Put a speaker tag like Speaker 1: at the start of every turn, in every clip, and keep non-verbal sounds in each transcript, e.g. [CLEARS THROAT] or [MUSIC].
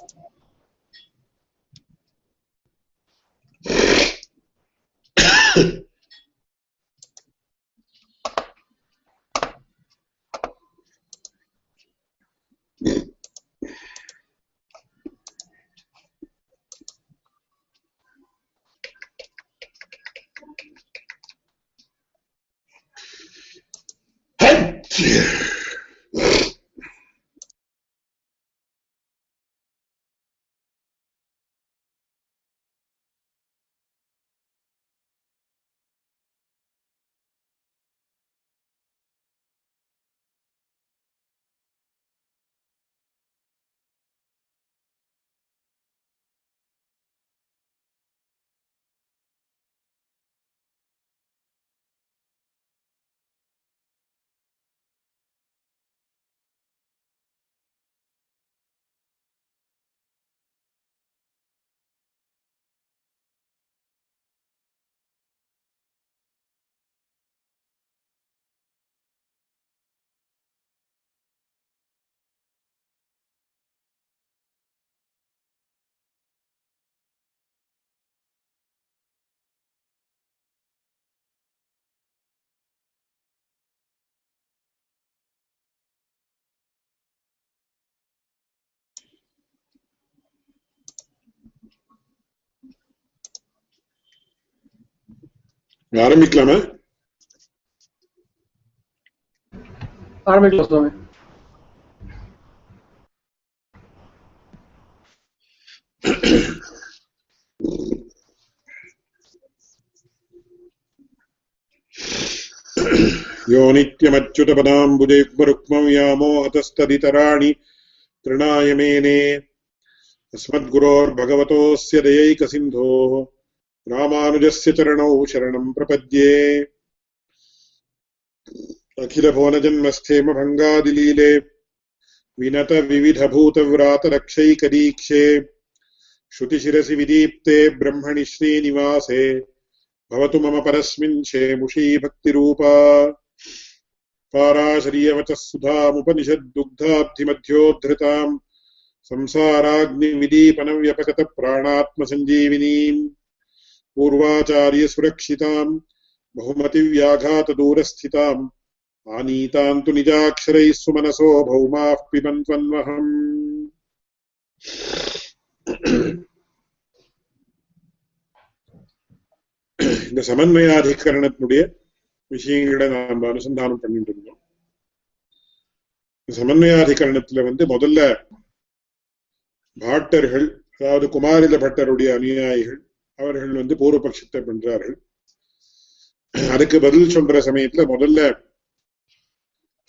Speaker 1: Thank you. [COUGHS] ஆரம்பிக்கலாமா
Speaker 2: ஆரம்பிக்கலாம் சுவாமி
Speaker 1: यो नित्यमच्युतपदाम्बुजेग्मरुक्मं यामोहतस्तदितराणि तृणाय मेने अस्मद्गुरोर्भगवतोऽस्य दयैकसिन्धोः रामानुजस्य चरणौ शरणं प्रपद्ये। अखिलभुवनजन्मस्थेमभङ्गादिलीले विनतविविधभूतव्रातरक्षैकदीक्षे श्रुतिशिरसि विदीप्ते ब्रह्मणि श्रीनिवासे। भवतु मम परस्मिन् क्षेमुषी भक्तिरूपा पाराशरीयवचः सुधामुपनिषद्दुग्धाब्धिमध्योद्धृताम् संसाराग्निविदीपनव्यपगतप्राणात्मसञ्जीविनीम्। पूर्वाचार्यसुरक्षिताम् बहुमतिव्याघातदूरस्थिताम् आनीताम् तु निजाक्षरैः सुमनसो भौमाः पिबन्त्वन्वहम् இந்த சமன்வயாதிகரணத்தினுடைய விஷயங்களை நாம் அனுசந்தானம் பண்ணிட்டு இருந்தோம் சமன்வயாதிகரணத்துல வந்து முதல்ல பாட்டர்கள் அதாவது குமாரில பட்டருடைய அனுயாயிகள் அவர்கள் வந்து பூர்வபட்சத்தை பண்றார்கள் அதுக்கு பதில் சொல்ற சமயத்துல முதல்ல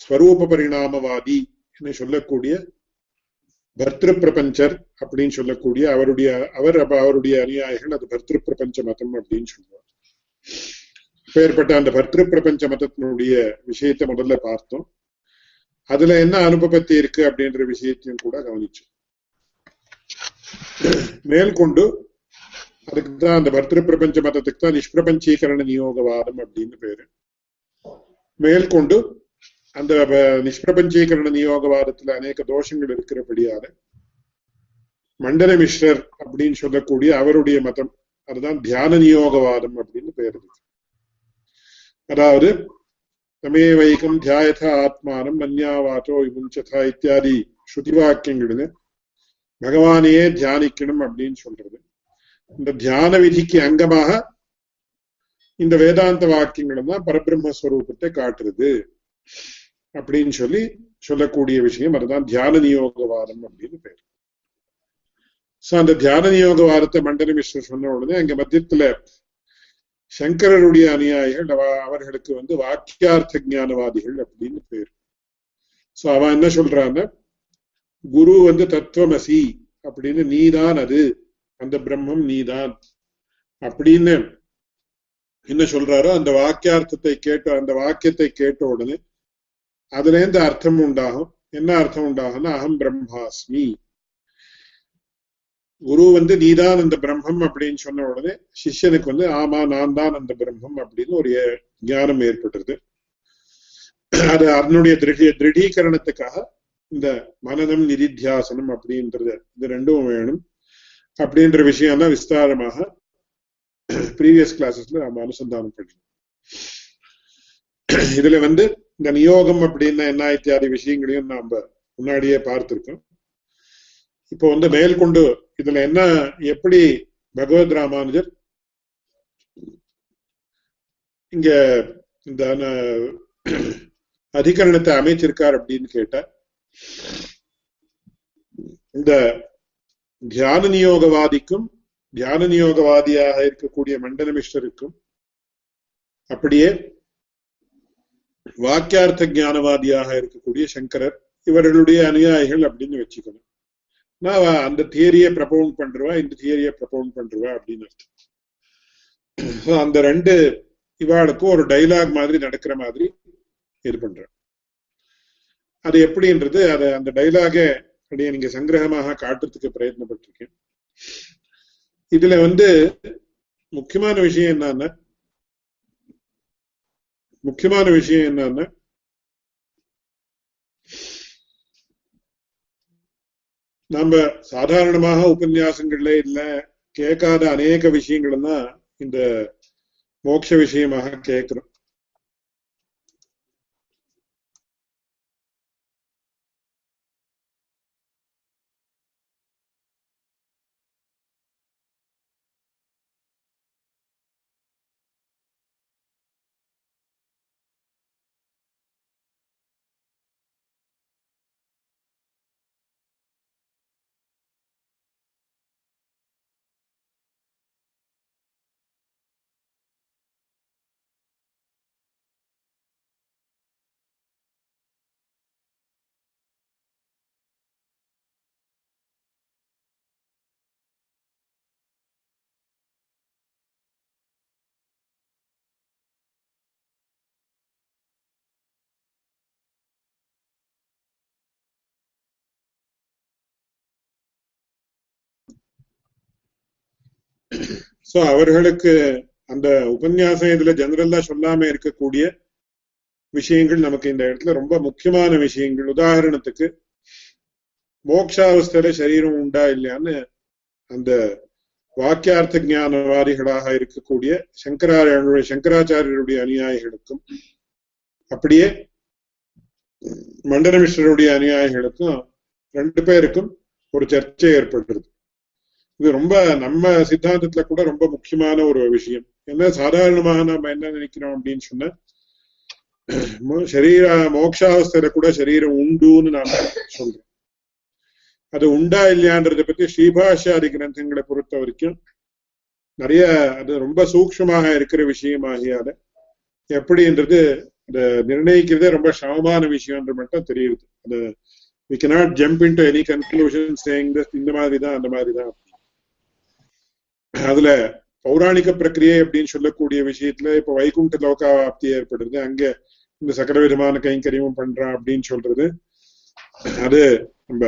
Speaker 1: ஸ்வரூப பரிணாமவாதி என்று சொல்லக்கூடிய பர்திரு பிரபஞ்சர் அப்படின்னு சொல்லக்கூடிய அவருடைய அவர் அவருடைய அநியாயிகள் அது பர்திரு பிரபஞ்ச மதம் அப்படின்னு சொல்லுவார். பேர்பட்ட அந்த பர்திரு பிரபஞ்ச மதத்தினுடைய விஷயத்தை முதல்ல பார்த்தோம். அதுல என்ன அனுபவத்தி இருக்கு அப்படின்ற விஷயத்தையும் கூட கவனிச்சோம். மேற்கொண்டு அதுக்கு தான் அந்த பர்திரு பிரபஞ்ச மதத்துக்கு தான் நிஷ்பிரபஞ்சீகரண நியோகவாதம் அப்படின்னு பேரு. மேற்கொண்டு அந்த நிஷ்பிரபஞ்சீகரண நியோகவாதத்துல அநேக தோஷங்கள் இருக்கிறபடியால மண்டல மிஸ்ரர் அப்படின்னு சொல்லக்கூடிய அவருடைய மதம் அதுதான் தியான நியோகவாதம் அப்படின்னு பேரு அதாவது தமே வைகம் தியாயதா ஆத்மானம் மன்யாவாச்சோ விமுஞ்சதா இத்தியாதி ஸ்ருதி வாக்கியங்களில் பகவானையே தியானிக்கணும் அப்படின்னு சொல்றது. இந்த தியான விதிக்கு அங்கமாக இந்த வேதாந்த வாக்கியங்கள் தான் பரபிரம்மஸ்வரூபத்தை காட்டுறது அப்படின்னு சொல்லி சொல்லக்கூடிய விஷயம். அதுதான் தியான நியோகவாதம் அப்படின்னு பேர். சோ அந்த தியான நியோகவாதத்தை மண்டல மிஸ்ரர் சொன்ன உடனே அங்க மத்தியத்துல சங்கரருடைய அநியாயிகள் அவர்களுக்கு வந்து வாக்கியார்த்த ஞானவாதிகள் அப்படின்னு பேர். சோ அவன் என்ன சொல்றான்னு குரு வந்து தத்துவமசி அப்படின்னு நீதான் அது. அந்த பிரம்மம் நீதான். அப்படின்னு என்ன சொல்றாரோ அந்த வாக்கியார்த்தத்தை கேட்ட அந்த வாக்கியத்தை கேட்ட உடனே அதுல இருந்து அர்த்தம் உண்டாகும். என்ன அர்த்தம் உண்டாகும்னா அகம் பிரம்மாஸ்மி. குரு வந்து நீதான் அந்த பிரம்மம் அப்படின்னு சொன்ன உடனே சிஷ்யனுக்கு வந்து ஆமா நான் தான் அந்த பிரம்மம் அப்படின்னு ஒரு ஞானம் ஏற்பட்டுருது. அது அதனுடைய திருடி திருடீகரணத்துக்காக இந்த மனநம் நிதித்தியாசனம் அப்படின்றது இது ரெண்டும் வேணும். அப்படின்ற விஷயம் தான் விஸ்தாரமாக ப்ரீவியஸ் கிளாஸஸ்ல நம்ம அனுசந்தானம் பண்ணணும் இதுல வந்து இந்த நியோகம் அப்படின்னா என்ன இத்தியாதி விஷயங்களையும் நாம முன்னாடியே பார்த்திருக்கோம். இப்போ வந்து மேல்கொண்டு இதுல என்ன எப்படி பகவத் ராமானுஜர் இங்க இந்த அதிகரணத்தை அமைச்சிருக்கார் அப்படின்னு கேட்ட இந்த தியான நியோகவாதிக்கும் தியான நியோகவாதியாக இருக்கக்கூடிய மண்டலமிஸ்டருக்கும் அப்படியே வாக்கியார்த்த ஞானவாதியாக இருக்கக்கூடிய சங்கரர் இவர்களுடைய அனுயாயிகள் அப்படின்னு வச்சுக்கணும். நான் அந்த தியரியை ப்ரப்பவுண்ட் பண்றவா இந்த தியரியை ப்ரப்பவுண்ட் பண்றவா அப்படின்னு அர்த்தம். அந்த ரெண்டு இவாளுக்கும் ஒரு டைலாக் மாதிரி நடக்கிற மாதிரி இது பண்றேன். அது எப்படின்றது அதை அந்த டைலாக அப்படியே நீங்க சங்கிரகமாக காட்டுறதுக்கு பிரயத்னப்பட்டிருக்கேன். இதுல வந்து முக்கியமான விஷயம் என்னன்னா முக்கியமான விஷயம் என்னன்னா நம்ம சாதாரணமாக உபன்யாசங்கள்ல இல்ல கேட்காத அநேக விஷயங்கள் தான் இந்த மோட்ச விஷயமாக கேட்கிறோம். சோ அவர்களுக்கு அந்த உபன்யாசம் இதுல ஜெனரலா சொல்லாம இருக்கக்கூடிய விஷயங்கள் நமக்கு இந்த இடத்துல ரொம்ப முக்கியமான விஷயங்கள். உதாரணத்துக்கு மோக்ஷாவஸ்தில சரீரம் உண்டா இல்லையான்னு அந்த வாக்கியார்த்த ஞானவாதிகளாக இருக்கக்கூடிய சங்கராச்சாரிய சங்கராச்சாரியருடைய அனுயாயிகளுக்கும் அப்படியே மண்டலமிஸ்வருடைய அனுயாயிகளுக்கும் ரெண்டு பேருக்கும் ஒரு சர்ச்சை ஏற்படுறது இது ரொம்ப நம்ம சித்தாந்தத்துல கூட ரொம்ப முக்கியமான ஒரு விஷயம். என்ன சாதாரணமாக நம்ம என்ன நினைக்கிறோம் அப்படின்னு சொன்ன சரீர மோட்சாவஸ்தையில கூட சரீரம் உண்டுன்னு நாம சொல்றோம். அது உண்டா இல்லையான்றதை பத்தி ஸ்ரீபாஷாதி கிரந்தங்களை பொறுத்த வரைக்கும் நிறைய அது ரொம்ப சூக்ஷமாக இருக்கிற விஷயமாகியால எப்படின்றது அதை நிர்ணயிக்கிறதே ரொம்ப சமமான விஷயம்ன்ற மட்டும் தெரியுது. அது we cannot jump into any conclusion saying இந்த மாதிரி தான் அந்த மாதிரி தான் அதுல பௌராணிக பிரக்கிரியை அப்படின்னு சொல்லக்கூடிய விஷயத்துல இப்ப வைகுண்ட லோகாப்தி ஏற்படுறது அங்க இந்த சகல விதமான கைங்கரியமும் பண்றான் அப்படின்னு சொல்றது. அது நம்ம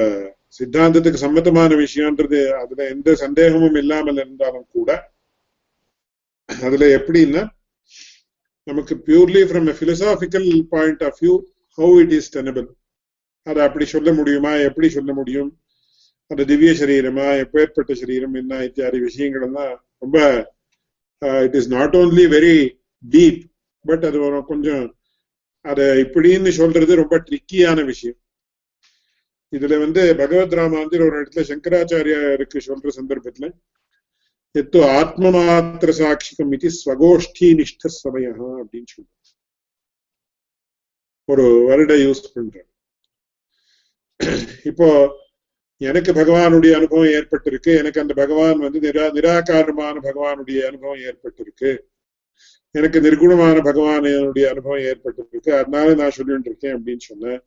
Speaker 1: சித்தாந்தத்துக்கு சம்மந்தமான விஷயம்ன்றது அதுல எந்த சந்தேகமும் இல்லாமல் இருந்தாலும் கூட அதுல எப்படின்னா நமக்கு purely from a philosophical point of view how it is tenable அதை அப்படி சொல்ல முடியுமா? எப்படி சொல்ல முடியும்? அந்த திவ்ய சரீரமா எப்பேற்பட்ட சரீரம் என்ன இத்தியாதி விஷயங்கள் எல்லாம் ரொம்ப it is not only very deep but அது கொஞ்சம் அதை இப்படின்னு சொல்றது ரொம்ப ட்ரிக்கியான விஷயம். இதுல வந்து பகவத் ராமாந்திர ஒரு இடத்துல சங்கராச்சாரியாருக்கு சொல்ற சந்தர்ப்பத்துல எத்தோ ஆத்ம மாத்திர சாட்சிகம் இது ஸ்வகோஷ்டி நிஷ்ட சமயம் அப்படின்னு சொல்ற ஒரு வருட யூஸ் பண்ற இப்போ எனக்கு பகவானுடைய அனுபவம் ஏற்பட்டிருக்கு. எனக்கு அந்த பகவான் வந்து நிரா நிராகாரமான பகவானுடைய அனுபவம் ஏற்பட்டிருக்கு. எனக்கு நிர்குணமான பகவானுடைய அனுபவம் ஏற்பட்டிருக்கு. அதனால நான் சொல்லிட்டு இருக்கேன் அப்படின்னு சொன்னேன்.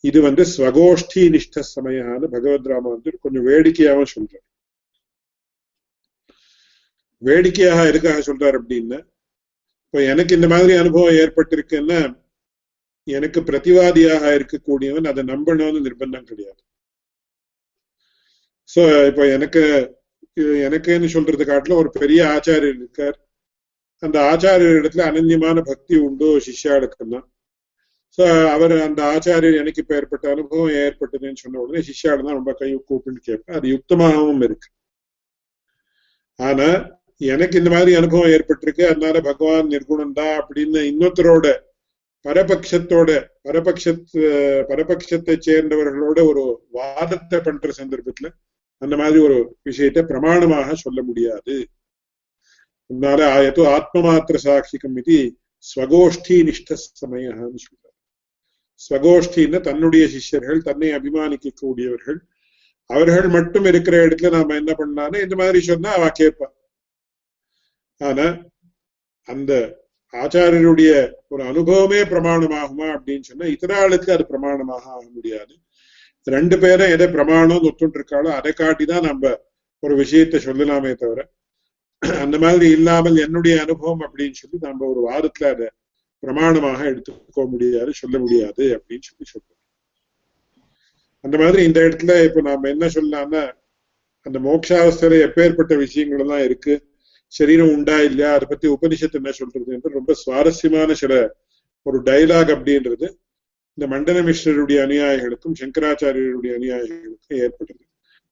Speaker 1: இது வந்து ஸ்வகோஷ்டி நிஷ்ட சமயான்னு பகவத் ராம வந்து கொஞ்சம் வேடிக்கையாவும் சொல்றார். வேடிக்கையாக எதுக்காக சொல்றார் அப்படின்னு இப்ப எனக்கு இந்த மாதிரி அனுபவம் ஏற்பட்டிருக்குன்னா எனக்கு பிரதிவாதியாக இருக்கக்கூடியவன் அதை நம்பணும்னு நிர்பந்தம் கிடையாது. சோ இப்ப எனக்கு எனக்குன்னு சொல்றது காட்டுல ஒரு பெரிய ஆச்சாரியர் இருக்கார். அந்த ஆச்சாரியர் இடத்துல அனன்யமான பக்தி உண்டு சிஷ்யாளுக்கெல்லாம் அவர் அந்த ஆச்சாரியர் எனக்கு இப்ப ஏற்பட்ட அனுபவம் ஏற்பட்டதுன்னு சொன்ன உடனே சிஷ்யாடு தான் ரொம்ப கை கூப்பின்னு கேட்பேன் அது யுக்தமாகவும் இருக்கு. ஆனா எனக்கு இந்த மாதிரி அனுபவம் ஏற்பட்டிருக்கு. அதனால பகவான் நிர்குணம் தான் அப்படின்னு இன்னொருத்தரோட பரபட்சத்தோட பரபட்சத்து பரபட்சத்தை சேர்ந்தவர்களோட ஒரு வாதத்தை பண்ற சந்தர்ப்பத்துல அந்த மாதிரி ஒரு விஷயத்தை பிரமாணமாக சொல்ல முடியாது. அதனால ஆயத்தோ ஆத்ம மாத்திர சாட்சிகம் இது ஸ்வகோஷ்டி நிஷ்ட சமயம்னு சொல்றார். ஸ்வகோஷ்டின்னு தன்னுடைய சிஷ்யர்கள் தன்னை அபிமானிக்க கூடியவர்கள் அவர்கள் மட்டும் இருக்கிற இடத்துல நாம என்ன பண்ணாலும் இந்த மாதிரி சொன்னா அவ கேட்பா. ஆனா அந்த ஆச்சாரியருடைய ஒரு அனுபவமே பிரமாணமாகுமா அப்படின்னு சொன்னா இத்தனாளுக்கு அது பிரமாணமாக ஆக முடியாது. ரெண்டு பேரும் எதை பிரமாணம் ஒத்துட்டு இருக்காளோ அதை காட்டிதான் நம்ம ஒரு விஷயத்தை சொல்லலாமே தவிர அந்த மாதிரி இல்லாமல் என்னுடைய அனுபவம் அப்படின்னு சொல்லி நம்ம ஒரு வாரத்துல அதை பிரமாணமாக எடுத்துக்க முடியாது சொல்ல முடியாது அப்படின்னு சொல்லி சொல்றோம். அந்த மாதிரி இந்த இடத்துல இப்ப நாம என்ன சொல்லலாம்னா அந்த மோட்சாவஸ்தையில எப்பேற்பட்ட விஷயங்கள் எல்லாம் இருக்கு சரீரம் உண்டா இல்லையா அதை பத்தி உபனிஷத்து என்ன சொல்றது என்று ரொம்ப சுவாரஸ்யமான சில ஒரு டைலாக் அப்படின்றது இந்த மண்டல மிஸ்ரருடைய அநியாயிகளுக்கும் சங்கராச்சாரியருடைய அநியாயிகளுக்கும் ஏற்பட்டது.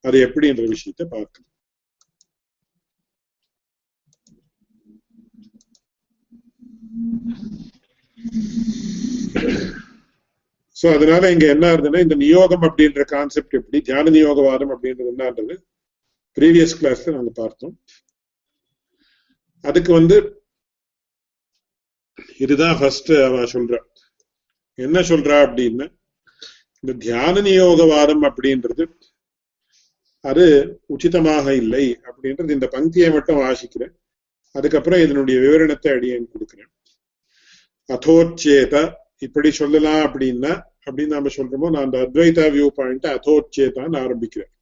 Speaker 1: அது எப்படி என்ற விஷயத்தை பார்க்கணும் சோ அதனால இங்க என்ன இருந்ததுன்னா இந்த நியோகம் அப்படின்ற கான்செப்ட் எப்படி தியான நியோகவாதம் அப்படின்றது என்னன்றது ப்ரீவியஸ் கிளாஸ்ல நாங்க பார்த்தோம். அதுக்கு வந்து இதுதான் ஃபர்ஸ்ட் அவன் சொல்றான் என்ன சொல்றா அப்படின்னா இந்த தியான நியோகவாதம் அப்படின்றது அது உச்சிதமாக இல்லை அப்படின்றது இந்த பங்கியை மட்டும் வாசிக்கிறேன். அதுக்கப்புறம் இதனுடைய விவரணத்தை அடியேன் கொடுக்கிறேன். அதோச்சேத இப்படி சொல்லலாம் அப்படின்னா அப்படின்னு நாம சொல்றோமோ நான் அந்த அத்வைதா வியூ பாயிண்ட் அதோச்சேதான்னு ஆரம்பிக்கிறேன்.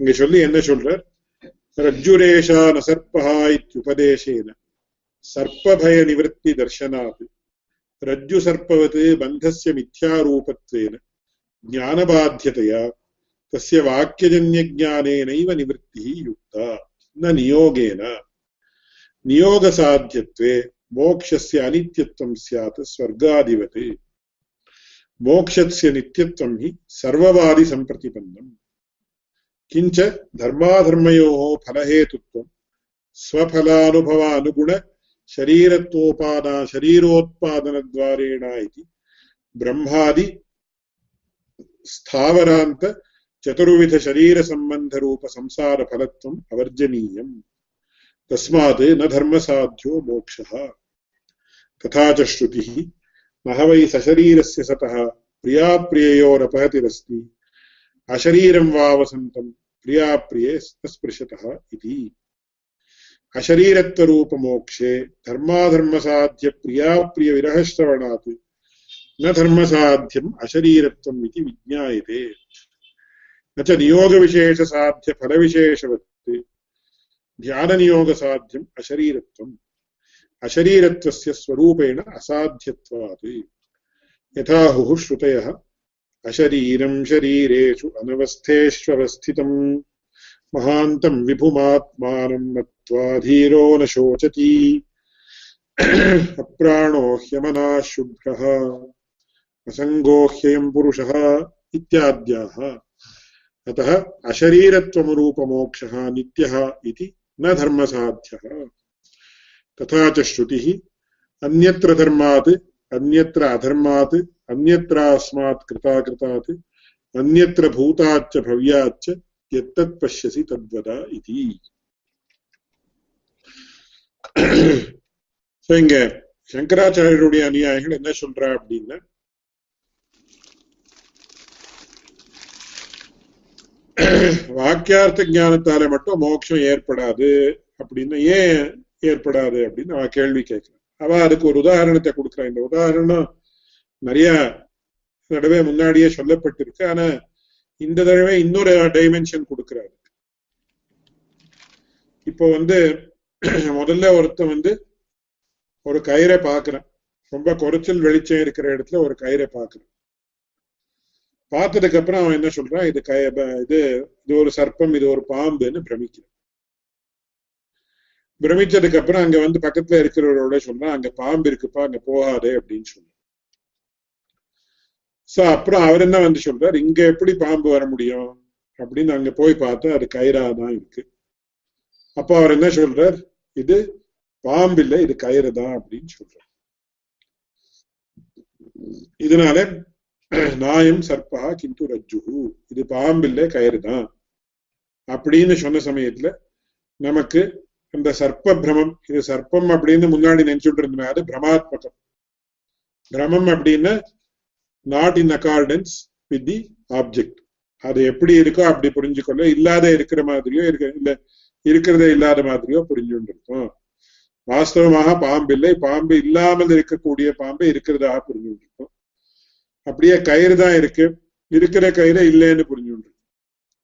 Speaker 1: இங்க சொல்லி என்ன சொல்றார்? ரஜ்ஜுரேஷா நசர்பா இத்தியுபதேசேன சர்ப்பபய நிவர்த்தி தர்ஷனாது. रज्जुसर्पवत् बन्धस्य मिथ्यारूपत्वेन, ज्ञानबाध्यतया तस्य वाक्यजन्यज्ञानेनैव निवृत्तिः युक्ता, न नियोगेन। नियोगसाध्यत्वे मोक्षस्य अनित्यत्वं स्यात् स्वर्गादिवत् मोक्षस्य नित्यत्वं हि सर्ववादिसम्प्रतिपन्नम्। किञ्च धर्माधर्मयोः फलहेतुत्वं, स्वफलानुभवानुगुण शरीरत्वोपादा, शरीरोत्पादनद्वारेण इति ब्रह्मादि स्थावरान्त चतुर्विधशरीरसम्बन्धरूपसंसारफलत्वम् अवर्जनीयम्। तस्मात् न धर्मसाध्यो मोक्षः। तथा च श्रुतिः न वै सशरीरस्य सतः प्रियाप्रिययोरपहतिरस्ति, अशरीरं वा वसन्तम् प्रियाप्रिये स्पृशतः इति। अशरीरत्वरूपमोक्षे धर्माधर्मसाध्यप्रियाप्रियविरहश्रवणात् न धर्मसाध्यम् अशरीरत्वम् इति विज्ञायते। न च नियोगविशेषसाध्यफलविशेषवत् ध्याननियोगसाध्यम् अशरीरत्वम्। अशरीरत्वस्य स्वरूपेण असाध्यत्वात्। यथाहुः श्रुतयः अशरीरम् शरीरेषु अनवस्थेष्वस्थितम् महान्तम् विभुमात्मानम् मत्वा धीरो न शोचति। अप्राणो ह्यमनाः शुभ्रः, असङ्गो ह्ययम् पुरुषः इत्याद्याः। अतः अशरीरत्वमरूपमोक्षः नित्यः इति न धर्मसाध्यः। तथा च श्रुतिः, अन्यत्र धर्मात्, अन्यत्र अधर्मात् अन्यत्रास्मात् कृताकृतात्, अन्यत्र भूताच्च भव्याच्च எத்தத் பசியசி தத்வத இது இங்க சங்கராச்சாரியருடைய அநியாயங்கள் என்ன சொல்றா அப்படின்னா வாக்கியார்த்த ஞானத்தால மட்டும் மோட்சம் ஏற்படாது அப்படின்னு ஏன் ஏற்படாது அப்படின்னு அவன் கேள்வி கேட்கிறான். அவ அதுக்கு ஒரு உதாரணத்தை கொடுக்குறான். இந்த உதாரணம் நிறைய நடுவே முன்னாடியே சொல்லப்பட்டிருக்கு. ஆனா இந்த தடவை இன்னொரு டைமென்ஷன் கொடுக்கிறாரு. இப்போ வந்து [CLEARS THROAT] முதல்ல ஒருத்தன் வந்து ஒரு கயிறை பாக்குறேன் ரொம்ப குறைச்சல் வெளிச்சம் இருக்கிற இடத்துல ஒரு கயிறை பாக்குறான் பார்த்ததுக்கு அப்புறம் அவன் என்ன சொல்றான்? இது கய இது இது ஒரு சர்ப்பம் இது ஒரு பாம்புன்னு பிரமிக்கிறான். பிரமிச்சதுக்கு அப்புறம் அங்க வந்து பக்கத்துல இருக்கிறவரோட சொல்றான் அங்க பாம்பு இருக்குப்பா அங்க போகாதே அப்படின்னு சொல்றான். சோ அப்புறம் அவர் என்ன வந்து சொல்றாரு? இங்க எப்படி பாம்பு வர முடியும்? அப்படின்னு அங்க போய் பார்த்தா அது கயிறா தான் இருக்கு. அப்ப அவர் என்ன சொல்றார்? இது பாம்பு இல்லை இது கயிறு தான் அப்படின்னு சொல்றார். இதனால நாயம் சர்ப்பா கிந்து ரஜ்ஜு. இது பாம்பு இல்லை கயிறு தான். அப்படின்னு சொன்ன சமயத்துல நமக்கு அந்த சர்ப்ப பிரமம் இது சர்ப்பம் அப்படின்னு முன்னாடி நினைச்சுட்டு இருந்தோம் அது பிரமாத்மகம். பிரமம் அப்படின்னா not in accordance with the object அது எப்படி இருக்கோ அப்படி புரிஞ்சுக்கொள்ள இல்லாத இருக்கிற மாதிரியோ இருக்க இல்ல இருக்கிறதே இல்லாத மாதிரியோ புரிஞ்சுட்டு வாஸ்தவமாக பாம்பு இல்லை. பாம்பு இல்லாமல் இருக்கக்கூடிய பாம்பு இருக்கிறதாக புரிஞ்சுட்டு அப்படியே கயிறு தான் இருக்கு. இருக்கிற கயிறு இல்லைன்னு புரிஞ்சுட்டு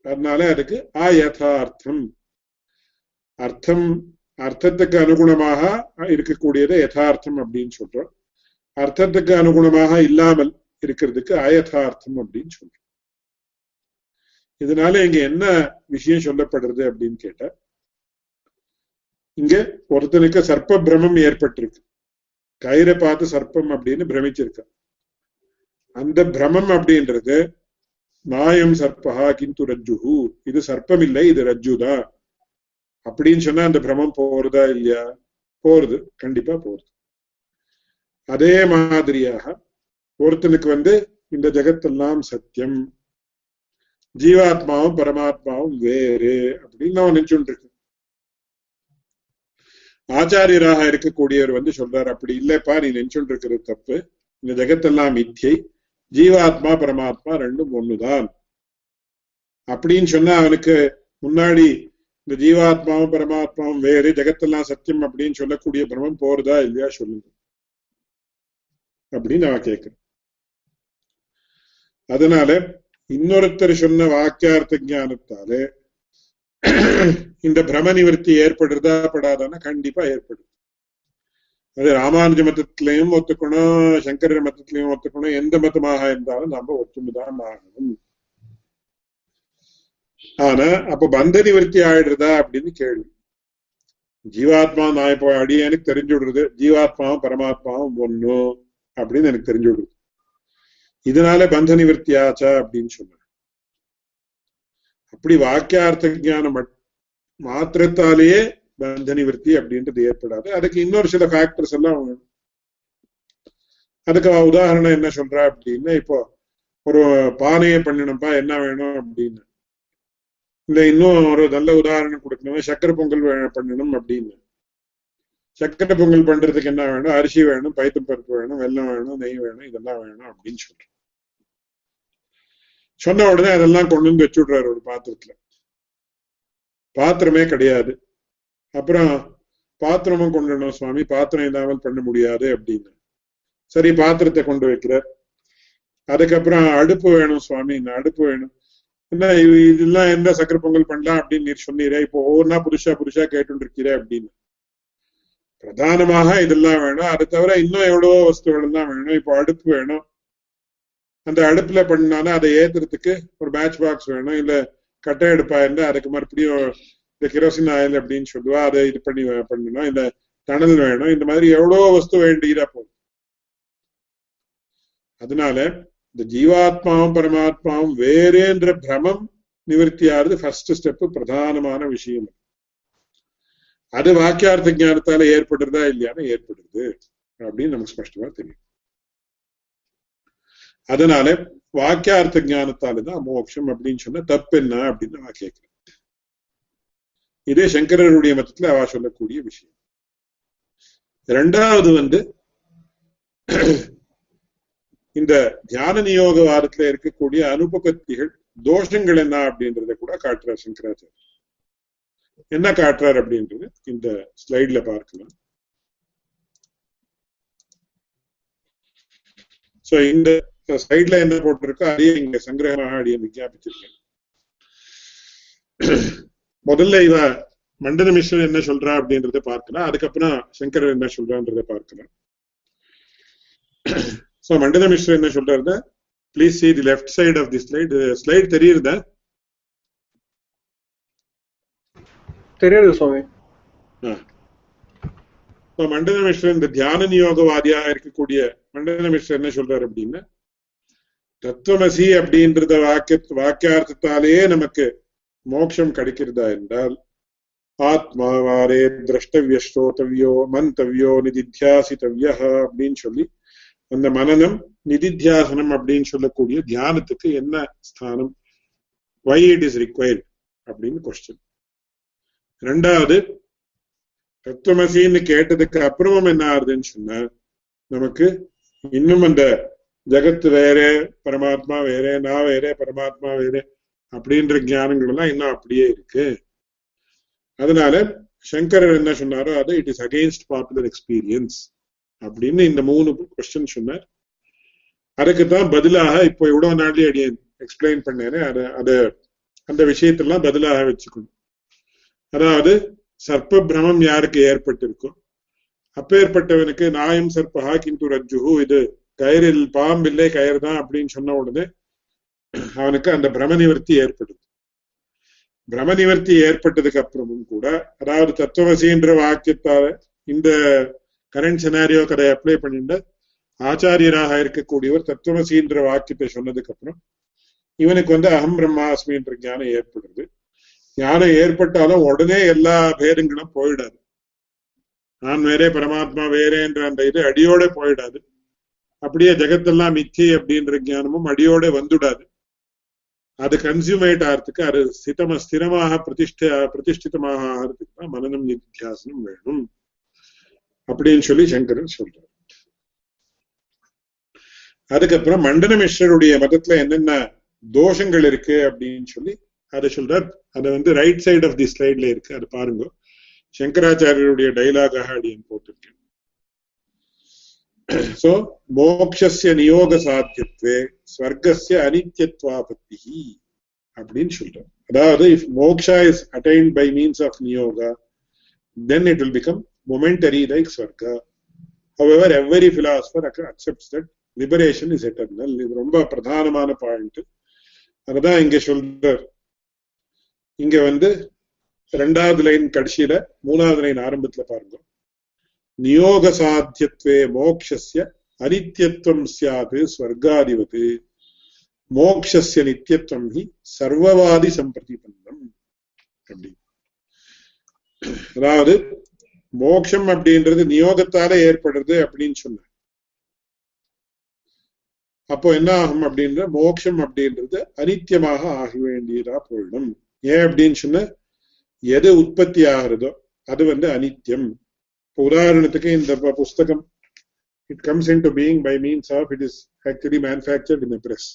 Speaker 1: அதனால அதுக்கு அயதார்த்தம். அர்த்தம் அர்த்தத்துக்கு அனுகுணமாக இருக்கக்கூடியது யதார்த்தம் அப்படின்னு சொல்றோம். அர்த்தத்துக்கு அனுகுணமாக இல்லாமல் இருக்கிறதுக்கு அயதார்த்தம் அப்படின்னு சொல்றோம். இதனால இங்க என்ன விஷயம் சொல்லப்படுறது அப்படின்னு கேட்ட இங்க ஒருத்தனுக்கு சர்ப்ப பிரமம் ஏற்பட்டிருக்கு. கயிறை பார்த்து சர்ப்பம் அப்படின்னு பிரமிச்சிருக்க அந்த பிரமம் அப்படின்றது நாயம் சர்ப்பகா கிந்து ரஜ்ஜுஹு. இது சர்ப்பம் இல்லை இது ரஜ்ஜுதான். அப்படின்னு சொன்னா அந்த பிரமம் போறதா இல்லையா? போறது கண்டிப்பா போறது. அதே மாதிரியாக ஒருத்தனுக்கு வந்து இந்த ஜெகத்தெல்லாம் சத்தியம். ஜீவாத்மாவும் பரமாத்மாவும் வேறு அப்படின்னு நான் நினைச்சுட்டு இருக்கேன் ஆச்சாரியராக இருக்கக்கூடியவர் வந்து சொல்றாரு அப்படி இல்லப்பா நீ நினைச்சுட்டு இருக்கிறது தப்பு. இந்த ஜெகத்தெல்லாம் மித்தியை ஜீவாத்மா பரமாத்மா ரெண்டும் ஒண்ணுதான். அப்படின்னு சொன்னா அவனுக்கு முன்னாடி இந்த ஜீவாத்மாவும் பரமாத்மாவும் வேறு ஜெகத்தெல்லாம் சத்தியம் அப்படின்னு சொல்லக்கூடிய பிரமம் போறதா இல்லையா சொல்லுங்க. அப்படின்னு நான் கேட்கிறேன். அதனால இன்னொருத்தர் சொன்ன வாக்கியார்த்த ஞானத்தாலே இந்த பிரம நிவர்த்தி ஏற்படுறதா படாதான்னா கண்டிப்பா ஏற்படுது. அது ராமானுஜ மதத்திலையும் ஒத்துக்கணும் சங்கர மதத்திலையும் ஒத்துக்கணும் எந்த மதமாக இருந்தாலும் நாம ஒத்துமைதான் ஆகணும். ஆனா அப்ப பந்த நிவர்த்தி ஆயிடுறதா அப்படின்னு கேள்வி. ஜீவாத்மா நான் இப்போ அடியனுக்கு தெரிஞ்சு விடுறது ஜீவாத்மாவும் பரமாத்மாவும் ஒண்ணு அப்படின்னு எனக்கு தெரிஞ்சு விடுறது. இதனால பந்த நிவர்த்தி ஆச்சா அப்படின்னு சொன்ன அப்படி வாக்கியார்த்த ஜானம் மாத்திரத்தாலேயே பந்த நிவர்த்தி அப்படின்றது ஏற்படாது. அதுக்கு இன்னொரு சில ஃபேக்டர்ஸ் எல்லாம் அதுக்கு உதாரணம் என்ன சொல்றா அப்படின்னா இப்போ ஒரு பானையை பண்ணணும்ப்பா என்ன வேணும் அப்படின்னு. இல்ல இன்னும் ஒரு நல்ல உதாரணம் கொடுக்கணும் சக்கரை பொங்கல் பண்ணணும் அப்படின்னு. சக்கரை பொங்கல் பண்றதுக்கு என்ன வேணும்? அரிசி வேணும் பைத்தம் பருப்பு வேணும் வெள்ளம் வேணும் நெய் வேணும் இதெல்லாம் வேணும் அப்படின்னு சொல்றேன் சொன்ன உடனே அதெல்லாம் கொண்டு வந்து வச்சு விடுறாரு ஒரு பாத்திரத்துல. பாத்திரமே கிடையாது. அப்புறம் பாத்திரமும் கொண்டு சுவாமி பாத்திரம் இல்லாமல் பண்ண முடியாது அப்படின்னு. சரி பாத்திரத்தை கொண்டு வைக்கிறார். அதுக்கப்புறம் அடுப்பு வேணும் சுவாமி இந்த அடுப்பு வேணும். என்ன இதெல்லாம் எந்த சக்கர பொங்கல் பண்ணலாம் அப்படின்னு நீர் சொன்னீரே இப்போ ஒவ்வொன்றா புதுசா புதுசா கேட்டுருக்கிறே அப்படின்னு. பிரதானமாக இதெல்லாம் வேணும். அதை தவிர இன்னும் எவ்வளவோ வஸ்துகள் தான் வேணும். இப்போ அடுப்பு வேணும். அந்த அடுப்புல பண்ணாலும் அதை ஏத்துறதுக்கு ஒரு மேட்ச் பாக்ஸ் வேணும். இல்ல கட்டை எடுப்பா இருந்தா அதுக்கு மறுபடியும் இந்த கிரோசின் ஆயில் அப்படின்னு சொல்லுவா அதை இது பண்ணி பண்ணணும். இல்ல தணல் வேணும். இந்த மாதிரி எவ்வளவு வஸ்து வேண்டியதா போகும் அதனால இந்த ஜீவாத்மாவும் பரமாத்மாவும் வேறேன்ற பிரமம் நிவர்த்தியாகிறது ஃபர்ஸ்ட் ஸ்டெப் பிரதானமான விஷயம். அது வாக்கியார்த்த ஞானத்தால ஏற்படுறதா இல்லையான்னு ஏற்படுது. அப்படின்னு நமக்கு ஸ்பஷ்டமா தெரியும். அதனால வாக்கியார்த்த ஞானத்தாலதான் மோட்சம் அப்படின்னு சொன்னா தப்பு என்ன அப்படின்னு நான் கேட்கிறேன். இதே சங்கரருடைய மதத்துல அவ சொல்லக்கூடிய விஷயம். ரெண்டாவது வந்து [CLEARS THROAT] இந்த தியான நியோக வாரத்துல இருக்கக்கூடிய அனுபகத்திகள் தோஷங்கள் என்ன அப்படின்றத கூட காட்டுறார் சங்கராச்சாரியர். என்ன காட்டுறார் அப்படின்றது இந்த ஸ்லைட்ல பார்க்கலாம். சோ இந்த ஸ்லைட்ல என்ன போட்டிருக்கோ? அதையே இங்க சங்கிரகமாக அடிய விஞ்ஞாபிச்சிருக்கேன். முதல்ல இவ மண்டல மிஸ்ரன் என்ன சொல்றா அப்படின்றத பார்க்கலாம். அதுக்கப்புறம் சங்கரர் என்ன சொல்றான்றத பார்க்கலாம். சோ மண்டல மிஸ்ரன் என்ன சொல்றாரு please see the left side of the slide slide தெரியுறதா
Speaker 2: தெரியாது? சுவாமி.
Speaker 1: மண்டல மிஸ்ரன் இந்த தியான நியோகவாதியா இருக்கக்கூடிய மண்டல மிஸ்ரன் என்ன சொல்றாரு அப்படின்னா தத்துவமசி அப்படின்றத வாக்கிய வாக்கியார்த்தத்தாலேயே நமக்கு மோட்சம் கிடைக்கிறதா என்றால் ஆத்மாவாரே திரஷ்டவிய ஸ்ரோதவியோ மந்தவியோ நிதித்தியாசித்தவியா அப்படின்னு சொல்லி அந்த மனநம் நிதித்தியாசனம் அப்படின்னு சொல்லக்கூடிய தியானத்துக்கு என்ன ஸ்தானம்? வை இட் இஸ் ரிக்வயர்ட் அப்படின்னு கொஸ்டின் ரெண்டாவது தத்துவமசின்னு கேட்டதுக்கு அப்புறமும் என்ன ஆகுதுன்னு சொன்னா நமக்கு இன்னும் அந்த ஜெகத் வேற பரமாத்மா வேற நான் வேற பரமாத்மா வேற அப்படின்ற ஞானங்கள் எல்லாம் இன்னும் அப்படியே இருக்கு. அதனால சங்கரர் என்ன சொன்னாரோ அது it is against popular experience அப்படின்னு இந்த மூணு கொஸ்டின் சொன்னார். அதுக்கு தான் பதிலாக இப்போ இவ்வளவு நாள்லயே அடிய எக்ஸ்பிளைன் பண்ணேனே அது அது அந்த விஷயத்தெல்லாம் பதிலாக வச்சுக்கணும். அதாவது சர்ப்ப பிரமம் யாருக்கு ஏற்பட்டிருக்கும்? அப்பேற்பட்டவனுக்கு நாயம் சர்ப்பஹா கிந்து ரஜ்ஜுகு இது கயிறில் பாம்பில்லை கயிறு தான் அப்படின்னு சொன்ன உடனே அவனுக்கு அந்த பிரம நிவர்த்தி ஏற்படுது பிரம நிவர்த்தி ஏற்பட்டதுக்கு அப்புறமும் கூட அதாவது தத்துவசின்ற வாக்கியத்தால இந்த கரண்ட் சினாரியோ கதை அப்ளை பண்ணிட்டு ஆச்சாரியராக இருக்கக்கூடியவர் தத்துவசின்ற வாக்கியத்தை சொன்னதுக்கு அப்புறம் இவனுக்கு வந்து அகம் பிரம்மாஸ்மின்ற ஞானம் ஏற்படுது. ஞானம் ஏற்பட்டாலும் உடனே எல்லா பேருங்களும் போயிடாது. நான் வேறே பரமாத்மா வேறேன்ற அந்த இது அடியோட போயிடாது. அப்படியே ஜெகத்தெல்லாம் மித்தி அப்படின்ற ஞானமும் அடியோட வந்துடாது. அது கன்சியூமேட் ஆகிறதுக்கு அது ஸ்திதம ஸ்திரமாக பிரதிஷ்ட பிரதிஷ்டிதமாக ஆகிறதுக்கு தான் மனநம் நித்தியாசனம் வேணும். அப்படின்னு சொல்லி சங்கரன் சொல்றார். அதுக்கப்புறம் மண்டன மிஸ்ரருடைய மதத்துல என்னென்ன தோஷங்கள் இருக்கு அப்படின்னு சொல்லி அதை சொல்றார். அதை வந்து ரைட் சைடு ஆஃப் தி ஸ்லைட்ல இருக்கு. அது பாருங்க. சங்கராச்சாரியருடைய டைலாகாக அப்படின்னு போட்டிருக்கேன். [CLEARS THROAT] சோ மோட்சஸ்ய நியோக சாத்தியத்வே ஸ்வர்கஸ்ய அனித்யத்வாபத்தி அப்படின்னு சொல்றோம். அதாவது if moksha is attained by means of niyoga then it will become momentary like swarga however every philosopher accepts that liberation is eternal. இது ரொம்ப பிரதானமான பாயிண்ட் அதுதான் இங்க சொல்றார். இங்க வந்து ரெண்டாவது லைன் கடைசியில மூணாவது லைன் ஆரம்பத்துல பாருங்க. நியோக சாத்தியத்வே மோக்ஷஸ்ய அனித்யத்துவம் சியாது ஸ்வர்காதிபது மோக்ஷஸ்ய நித்தியத்துவம் ஹி சர்வவாதி சம்பிரதிபந்தம் அப்படி அதாவது மோக்ஷம் அப்படின்றது நியோகத்தால ஏற்படுறது அப்படின்னு சொன்ன அப்போ என்ன ஆகும் அப்படின்ற மோக்ஷம் அப்படின்றது அனித்தியமாக ஆக வேண்டியதா போயிடும். ஏன் அப்படின்னு சொன்ன எது உற்பத்தி ஆகிறதோ அது வந்து அனித்தியம் இப்போ உதாரணத்துக்கு இந்த புஸ்தகம் it comes into being by means of it is actually manufactured in press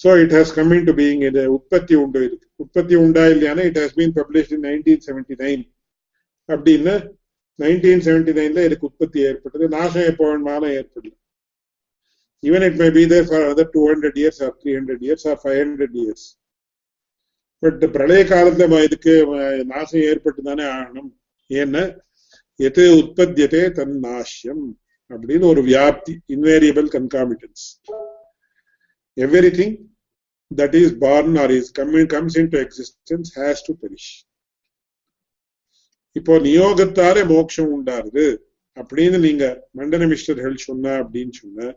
Speaker 1: so it has come into being இது உற்பத்தி உண்டு இருக்கு. உற்பத்தி உண்டா இல்லையானா it has been published in nineteen seventy nine அப்படின்னு நைன்டீன் செவன்டி நைன்ல இதுக்கு உற்பத்தி ஏற்பட்டது. நாசம் எப்போ வேணுமானம் ஏற்படல even it may be there for other two hundred years or three hundred years or five hundred years but பிரளய காலத்துல இதுக்கு நாசம் ஏற்பட்டு தானே ஆகணும். ஏன்னா எது உற்பத்தியதே தன் நாசியம் அப்படின்னு ஒரு வியாப்தி invariable concomitance everything that is born or is comes into existence has to perish இப்போ நியோகத்தாலே மோட்சம் உண்டாருது அப்படின்னு நீங்க மண்டன மிஸ்டர்கள் சொன்ன அப்படின்னு சொன்ன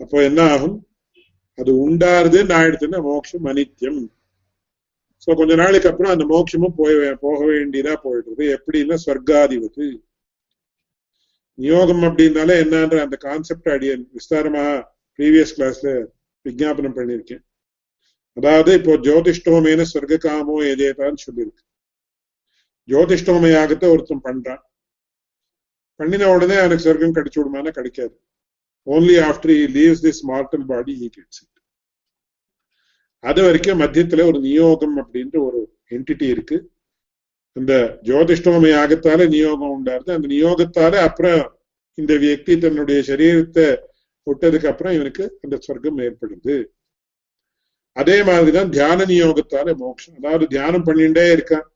Speaker 1: அப்போ என்ன ஆகும்? அது உண்டாருதுன்னு ஆயிடுதுன்னா மோட்சம் அனித்தியம் சோ கொஞ்ச நாளைக்கு அப்புறம் அந்த மோட்சமும் போய் போக வேண்டியதா போயிடுறது எப்படின்னா ஸ்வர்காதிபதி நியோகம் அப்படின்னாலே என்னன்ற அந்த கான்செப்ட் அடிய விஸ்தாரமா ப்ரீவியஸ் கிளாஸ்ல விஜாபனம் பண்ணியிருக்கேன். அதாவது இப்போ ஜோதிஷ்டோமேன ஸ்வர்க காமோ எதேதான்னு சொல்லியிருக்கு. ஜோதிஷ்டோம யாகத்தை ஒருத்தன் பண்றான். பண்ணின உடனே அவனுக்கு சொர்க்கம் கிடைச்சு விடுமானா கிடைக்காது. Only after he leaves this mortal body he gets it அது வரைக்கும் மத்தியத்துல ஒரு நியோகம் அப்படின்ற ஒரு என்டிட்டி இருக்கு. அந்த ஜோதிஷ்டோம யாகத்தால நியோகம் உண்டாருது. அந்த நியோகத்தால அப்புறம் இந்த வியக்தி தன்னுடைய சரீரத்தை விட்டதுக்கு அப்புறம் இவனுக்கு அந்த சொர்க்கம் ஏற்படுது. அதே மாதிரிதான் தியான நியோகத்தால மோட்சம் அதாவது தியானம் பண்ணிட்டே இருக்கான்.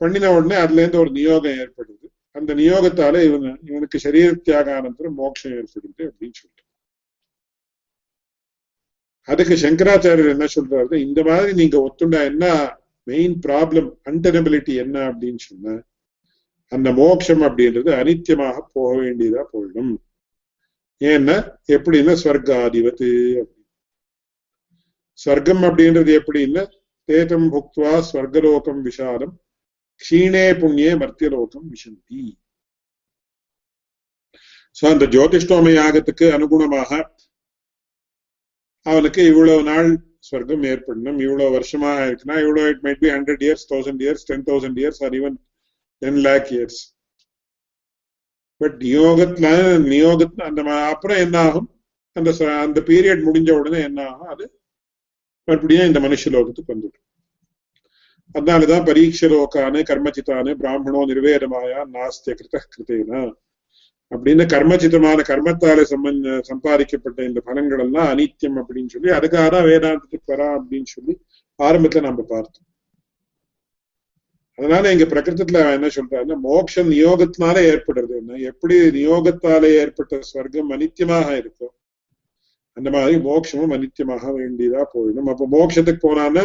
Speaker 1: பண்ணின உடனே அதுல இருந்து ஒரு நியோகம் ஏற்படுது. அந்த நியோகத்தால இவன் இவனுக்கு சரீர தியாகானந்தரம் மோட்சம் ஏற்படுது அப்படின்னு சொல்லிட்டு அதுக்கு சங்கராச்சாரியர் என்ன சொல்றாரு இந்த மாதிரி நீங்க ஒத்துண்டா என்ன மெயின் ப்ராப்ளம் அன்டெனபிலிட்டி என்ன அப்படின்னு சொன்ன அந்த மோட்சம் அப்படின்றது அனித்தியமாக போக வேண்டியதா போயிடும். ஏன்னா எப்படின்னா ஸ்வர்காதிபத்து ஸ்வர்க்கம் அப்படின்றது எப்படின்னா தேதம் புக்துவா ஸ்வர்கலோகம் விஷாலம் க்ஷீணே புண்ணியே மர்த்தியலோகம் விஷந்தி. சோ அந்த ஜோதிஷ்டோம யாகத்துக்கு அனுகுணமாக அவனுக்கு இவ்வளவு நாள் ஸ்வர்க்கம் ஏற்படணும் இவ்வளவு வருஷமா இருக்குன்னா இவ்வளவு it might be hundred years thousand years ten thousand years or even ten lakh years but நியோகத்துல நியோகத்துல அந்த அப்புறம் என்ன ஆகும்? அந்த அந்த பீரியட் முடிஞ்ச உடனே என்ன ஆகும்? அது மறுபடியும் இந்த மனுஷ லோகத்துக்கு வந்துடும். அதனாலதான் பரீட்ச லோக்கானு கர்மச்சித்தானு பிராமணோ நிர்வேதமாயா நாஸ்திய கிருத கிருத்தேனா அப்படின்னு கர்மச்சிதமான கர்மத்தால சம்பந்த சம்பாதிக்கப்பட்ட இந்த பலன்கள் எல்லாம் அனித்தியம் அப்படின்னு சொல்லி அதுக்காக தான் வேதாந்தத்துக்கு வரா அப்படின்னு சொல்லி ஆரம்பத்துல நம்ம பார்த்தோம். அதனால எங்க பிரகிருத்துல என்ன சொல்றாருன்னா மோட்சம் நியோகத்தினால ஏற்படுறது என்ன? எப்படி நியோகத்தால ஏற்பட்ட ஸ்வர்க்கம் அனித்தியமாக இருக்கும் அந்த மாதிரி மோட்சமும் அனித்தியமாக வேண்டியதா போயிடும். அப்ப மோட்சத்துக்கு போனான்னு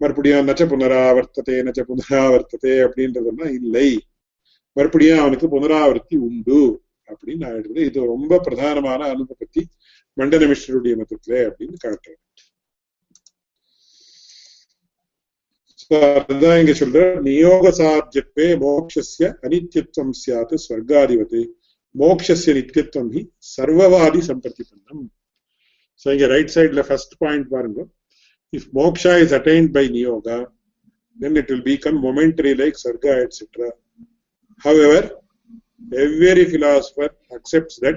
Speaker 1: மறுபடியும் நச்ச புனராவர்த்ததே நச்ச புனராவர்த்ததே அப்படின்றதெல்லாம் இல்லை. மறுபடியும் அவனுக்கு புனராவர்த்தி உண்டு. அப்படின்னு ஆயிடுது இது ரொம்ப பிரதானமான அனுபவத்தி மண்டல மிஸ்டருடைய மதத்துல அப்படின்னு காட்டுறேன். அதுதான் இங்க சொல்ற நியோக சாத்தியத்வே மோக்ஷஸ்ய அனித்யத்துவம் சியாத் ஸ்வர்காதிபதி. மோக்ஷஸ்ய நித்தியத்துவம் ஹி சர்வவாதி சம்பிரதிபன்னம் சோ இங்க ரைட் சைட்ல ஃபர்ஸ்ட் பாயிண்ட் பாருங்க. If moksha is attained by niyoga then it will become momentary like sarga etc however every philosopher accepts that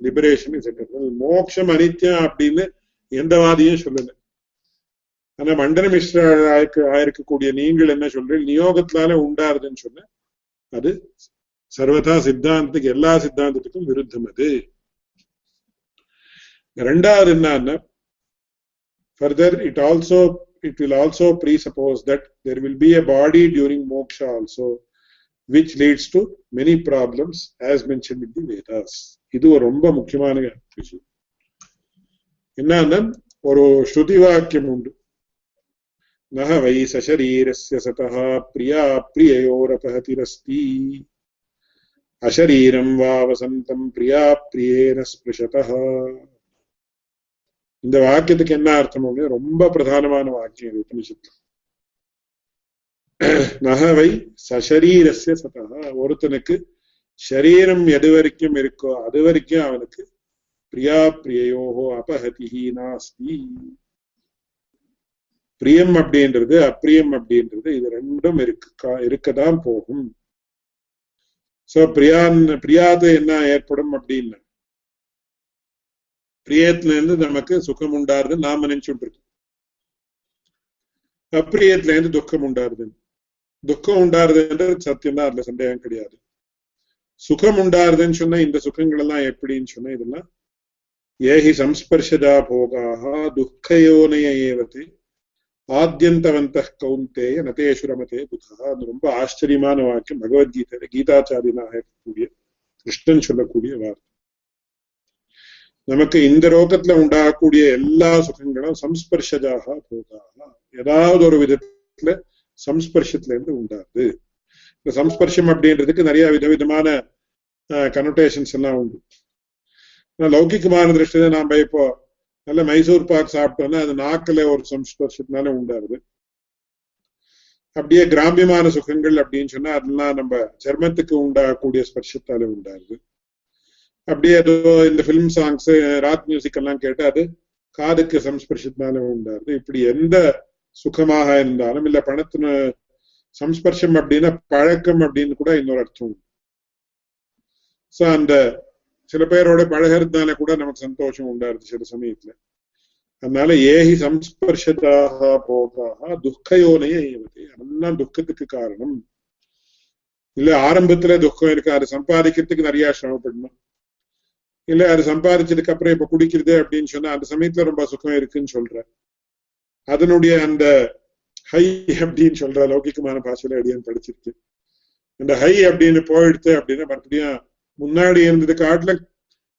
Speaker 1: liberation is eternal மோக்ஷம் அனித்யம் அப்படின்னு எந்த வாதியும் சொல்லல. ஆனா மண்டன மிஸ்ர ஆயிருக்கக்கூடிய நீங்கள் என்ன சொல்றீங்க? நியோகத்தினால உண்டாருதுன்னு சொன்ன அது சர்வதா சித்தாந்தத்துக்கு எல்லா சித்தாந்தத்துக்கும் விருத்தம் அது. ரெண்டாவது என்னன்னா further it also it will also presuppose that there will be a body during moksha also. Which leads to many problems as mentioned in the vedas. இது ஒரு ரொம்ப முக்கியமான விஷயம் என்னன்னா ஒரு ஸ்ருதி வாக்கியம் உண்டு நக வை சரீரஸ்ய சதः பிரியா பிரியயோரபகதிரஸ்தி அசரீரம் வா வசந்தம் பிரியா பிரியேன ஸ்பிருஷதः இந்த வாக்கியத்துக்கு என்ன அர்த்தம் அப்படின்னா ரொம்ப பிரதானமான வாக்கியம் இது உபனிஷத்து [CLEARS THROAT] நகவை சசரீரஸ்ய சதா ஒருத்தனுக்கு சரீரம் எது வரைக்கும் இருக்கோ அது வரைக்கும் அவனுக்கு பிரியா பிரியோகோ அபகதி நாஸ்தி. பிரியம் அப்படின்றது அப்பிரியம் அப்படின்றது இது ரெண்டும் இருக்கு இருக்கதான் போகும். சோ பிரியான் பிரியாது என்ன ஏற்படும் அப்படின்னு? பிரியத்துல இருந்து நமக்கு சுகம் உண்டாருது நாம நினைச்சுட்டு இருக்கோம். அப்பிரியத்துல இருந்து துக்கம் உண்டாருது துக்கம் உண்டாருதுன்றது சத்தியம்தான் அதுல சந்தேகம் கிடையாது. சுகம் உண்டாருதுன்னு சொன்னா இந்த சுகங்கள் எல்லாம் எப்படின்னு சொன்னா இதெல்லாம் ஏஹி சம்ஸ்பர்ஷதா போகாக துக்கயோனைய ஏவத்து ஆத்தியந்தவந்த கவுந்தேய நதேஷுரமதே புதா அது ரொம்ப ஆச்சரியமான வாக்கியம் பகவத்கீதை கீதாச்சாரியனாக இருக்கக்கூடிய கிருஷ்ணன் சொல்லக்கூடிய வார்த்தை. நமக்கு இந்த ரோகத்துல உண்டாகக்கூடிய எல்லா சுகங்களும் சம்ஸ்பர்ஷஜாக போகாக ஏதாவது ஒரு விதத்துல சம்ஸ்பர்ஷத்துல இருந்து உண்டாது இந்த சம்ஸ்பர்ஷம் அப்படின்றதுக்கு நிறைய விதவிதமான கனோட்டேஷன்ஸ் எல்லாம் உண்டு. லௌகிகமான திருஷ்டியில நாம இப்போ நல்ல மைசூர் பாக் சாப்பிட்டோம்னா அது நாக்கில ஒரு சம்ஸ்பர்ஷத்தினால உண்டாருது அப்படியே கிராமியமான சுகங்கள் அப்படின்னு சொன்னா அதெல்லாம் நம்ம சர்மத்துக்கு உண்டாகக்கூடிய ஸ்பர்ஷத்தால உண்டாருது அப்படியே ஏதோ இந்த பிலிம் சாங்ஸ் ராக் மியூசிக் எல்லாம் கேட்டு அது காதுக்கு சம்ஸ்பர்ஷத்தினால உண்டாருது இப்படி எந்த சுகமாக இருந்தாலும் இல்ல பணத்தின சம்ஸ்பர்ஷம் அப்படின்னா பழக்கம் அப்படின்னு கூட இன்னொரு அர்த்தம் சோ அந்த சில பேரோட பழகிறதுனால கூட நமக்கு சந்தோஷம் உண்டாருது சில சமயத்துல. அதனால ஏஹி சம்ஸ்பர்ஷதாக போகாக துக்கயோனையே அதெல்லாம் துக்கத்துக்கு காரணம். இல்ல ஆரம்பத்துல துக்கம் இருக்கு அது சம்பாதிக்கிறதுக்கு நிறைய சிரமப்படணும். இல்ல அது சம்பாதிச்சதுக்கு அப்புறம் இப்ப குடிக்கிறது அப்படின்னு சொன்னா அந்த சமயத்துல ரொம்ப சுகம் இருக்குன்னு சொல்ற. அதனுடைய அந்த ஹை அப்படின்னு சொல்ற லௌகிகமான பாஷையில அடியான் படிச்சிருக்கு. அந்த ஹை அப்படின்னு போயிடுத்து அப்படின்னா மறுபடியும் முன்னாடி இருந்தது காட்டுல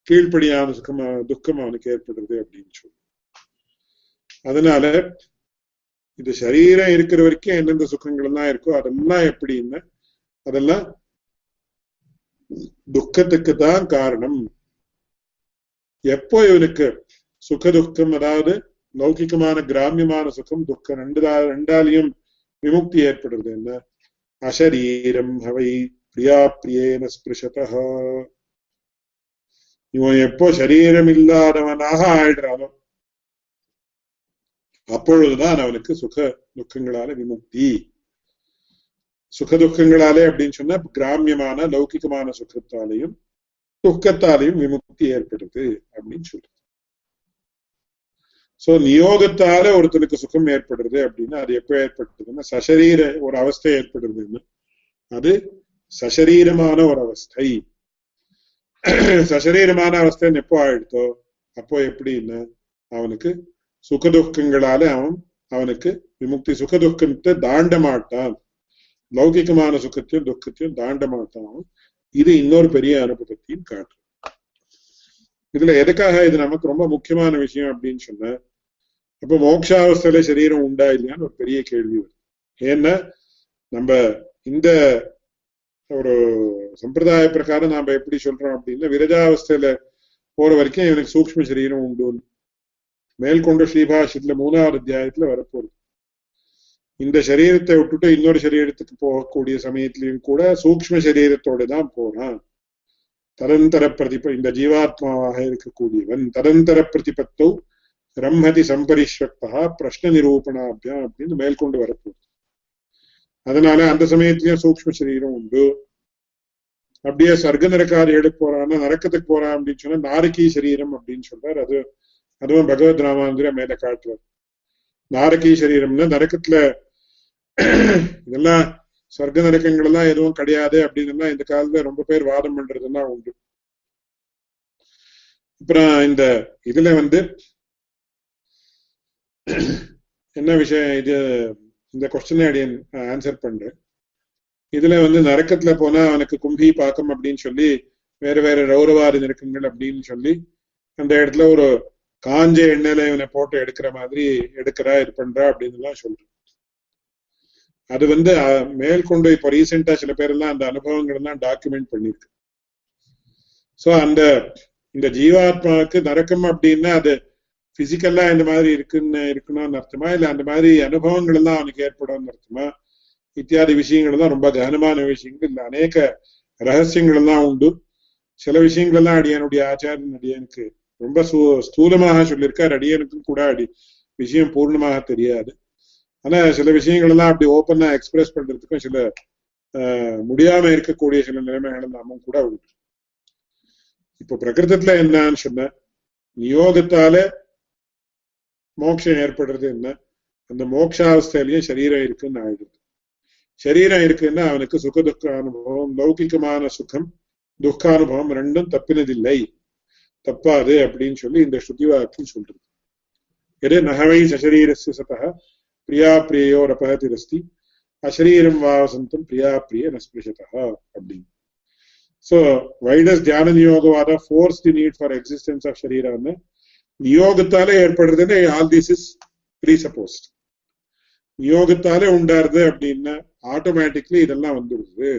Speaker 1: கீழ்ப்படியான சுகமா துக்கம் அவனுக்கு ஏற்படுறது அப்படின்னு சொல்லி. அதனால இது சரீரம் இருக்கிற வரைக்கும் எந்தெந்த சுகங்கள் எல்லாம் இருக்கோ அதெல்லாம் எப்படின்னா அதெல்லாம் துக்கத்துக்கு தான் காரணம். எப்போ இவனுக்கு சுக துக்கம் அதாவது லௌகிகமான கிராமியமான சுகம் துக்கம் ரெண்டு ரெண்டாலையும் விமுக்தி ஏற்படுறது என்ன? அசரீரம் ஹவை பிரியா பிரியேன ஸ்பிருஷத இவன் எப்போ சரீரம் இல்லாதவனாக ஆயிடுறானோ அப்பொழுதுதான் அவனுக்கு சுக துக்கங்களால விமுக்தி. சுக துக்கங்களாலே அப்படின்னு சொன்னா கிராமியமான லௌகிகமான சுகத்தாலையும் துக்கத்தாலையும் விமுக்தி ஏற்படுது அப்படின்னு சொல்றது. சோ நியோகத்தால ஒருத்தனுக்கு சுகம் ஏற்படுறது அப்படின்னா அது எப்ப ஏற்படுறதுன்னா சசரீர ஒரு அவஸ்தை ஏற்படுறதுன்னு அது சசரீரமான ஒரு அவஸ்தை. சசரீரமான அவஸ்தை எப்போ ஆயிடுத்தோ அப்போ எப்படின்னா அவனுக்கு சுகதுக்கங்களால அவன் அவனுக்கு விமுக்தி சுகதுக்கத்தை தாண்ட மாட்டான் லௌகிகமான சுகத்தையும் துக்கத்தையும் தாண்ட மாட்டான் இது இன்னொரு பெரிய அனுபவத்தையும் காட்டு இதுல எதுக்காக இது நமக்கு ரொம்ப முக்கியமான விஷயம் அப்படின்னு சொன்ன அப்ப மோட்சாவஸ்தையில சரீரம் உண்டா இல்லையான்னு ஒரு பெரிய கேள்வி வரும். ஏன்னா நம்ம இந்த ஒரு சம்பிரதாய பிரகாரம் நாம எப்படி சொல்றோம் அப்படின்னா விரஜாவஸ்தையில போற வரைக்கும் இவனுக்கு சூக்ம சரீரம் உண்டு மேல்கொண்ட ஸ்ரீபாஷத்துல மூணாவது அத்தியாயத்துல வரப்போகுது. இந்த சரீரத்தை விட்டுட்டு இன்னொரு சரீரத்துக்கு போகக்கூடிய சமயத்திலையும் கூட சூக்ம சரீரத்தோட தான் போறான். தரந்தர பிரதிப இந்த ஜீவாத்மாவாக இருக்கக்கூடியவன் தரந்தர பிரதிபத்தோ பிரம்மதி சம்பரிஷ்வக்தா பிரஷ்ன நிரூபணாபியம் அப்படின்னு மேற்கொண்டு வரப்போகுது அதனால அந்த சமயத்திலயும் சூக்ம சரீரம் உண்டு. அப்படியே சர்க்க நரக்காதிகளுக்கு போறான்னா நரக்கத்துக்கு போறான் அப்படின்னு சொன்னா நாரகி சரீரம் அப்படின்னு சொல்றார். அது அதுவும் பகவத் ராமாந்திர மேல காட்டுவார் நாரகி சரீரம்னா நரக்கத்துல இதெல்லாம் சர்க்க நரக்கங்கள் எல்லாம் எதுவும் கிடையாது அப்படின்னு இந்த காலத்துல ரொம்ப பேர் வாதம் பண்றதுன்னா உண்டு. அப்புறம் இந்த இதுல வந்து என்ன விஷயம் இது இந்த கொஸ்டினை அடியன் ஆன்சர் பண்றேன் இதுல வந்து நரக்கத்துல போனா அவனுக்கு கும்பி பாக்கம் அப்படின்னு சொல்லி வேற வேற ரௌரவாரி நெருக்கங்கள் அப்படின்னு சொல்லி அந்த இடத்துல ஒரு காஞ்ச எண்ணெயில இவனை போட்டு எடுக்கிற மாதிரி எடுக்கிறா இது பண்றா அப்படின்னு எல்லாம் சொல்றேன். அது வந்து மேற்கொண்டு இப்போ ரீசெண்டா சில பேர் எல்லாம் அந்த அனுபவங்கள் எல்லாம் டாக்குமெண்ட் பண்ணிருக்கு. சோ அந்த இந்த ஜீவாத்மாவுக்கு நரக்கம் அப்படின்னா அது பிசிக்கல்லா இந்த மாதிரி இருக்குன்னு இருக்கணும்னு அர்த்தமா? இல்ல அந்த மாதிரி அனுபவங்கள் எல்லாம் அவனுக்கு ஏற்படும் அர்த்தமா? இத்தியாதி விஷயங்கள் தான் ரொம்ப கனமான விஷயங்கள். இல்ல அநேக ரகசியங்கள் எல்லாம் உண்டு. சில விஷயங்கள் எல்லாம் அடியனுடைய ஆச்சாரியன் அடியனுக்கு ரொம்ப ஸ்தூலமாக சொல்லியிருக்கார். அடியனுக்கும் கூட அடி விஷயம் பூர்ணமாக தெரியாது. ஆனா சில விஷயங்கள் எல்லாம் அப்படி ஓப்பனா எக்ஸ்பிரஸ் பண்றதுக்கும் சில முடியாம இருக்கக்கூடிய சில நிலைமைகள் நாமும் கூட உண்டு. இப்போ பிரகிருதத்துல என்னன்னு சொன்ன நியோகத்தால மோட்சம் ஏற்படுறது என்ன? அந்த மோட்சாவஸ்தையிலயும் சரீரம் இருக்குன்னு ஆயிடுது. சரீரம் இருக்குன்னா அவனுக்கு சுக துக்க அனுபவம் லௌகிகமான சுகம் துக்க அனுபவம் ரெண்டும் தப்பினதில்லை. தப்பாது அப்படின்னு சொல்லி இந்த ஸ்ருதி வாக்கியம் சொல்றது. எது? நகவை சசரீரஸ்ய சதா பிரியா பிரியோர் அபகதிரஸ்தி அசரீரம் வாசந்தம் பிரியா பிரிய நஸ்பிருஷதா அப்படின்னு. So வைடஸ் தியான நியோகவாத Niyogavada the need for existence of of நியோகத்தாலே ஏற்படுறதுன்னு ஆல் திஸ் இஸ் ப்ரீசப்போஸ்ட் நியோகத்தாலே உண்டாருது அப்படின்னா ஆட்டோமேட்டிக்லி இதெல்லாம் வந்துடுது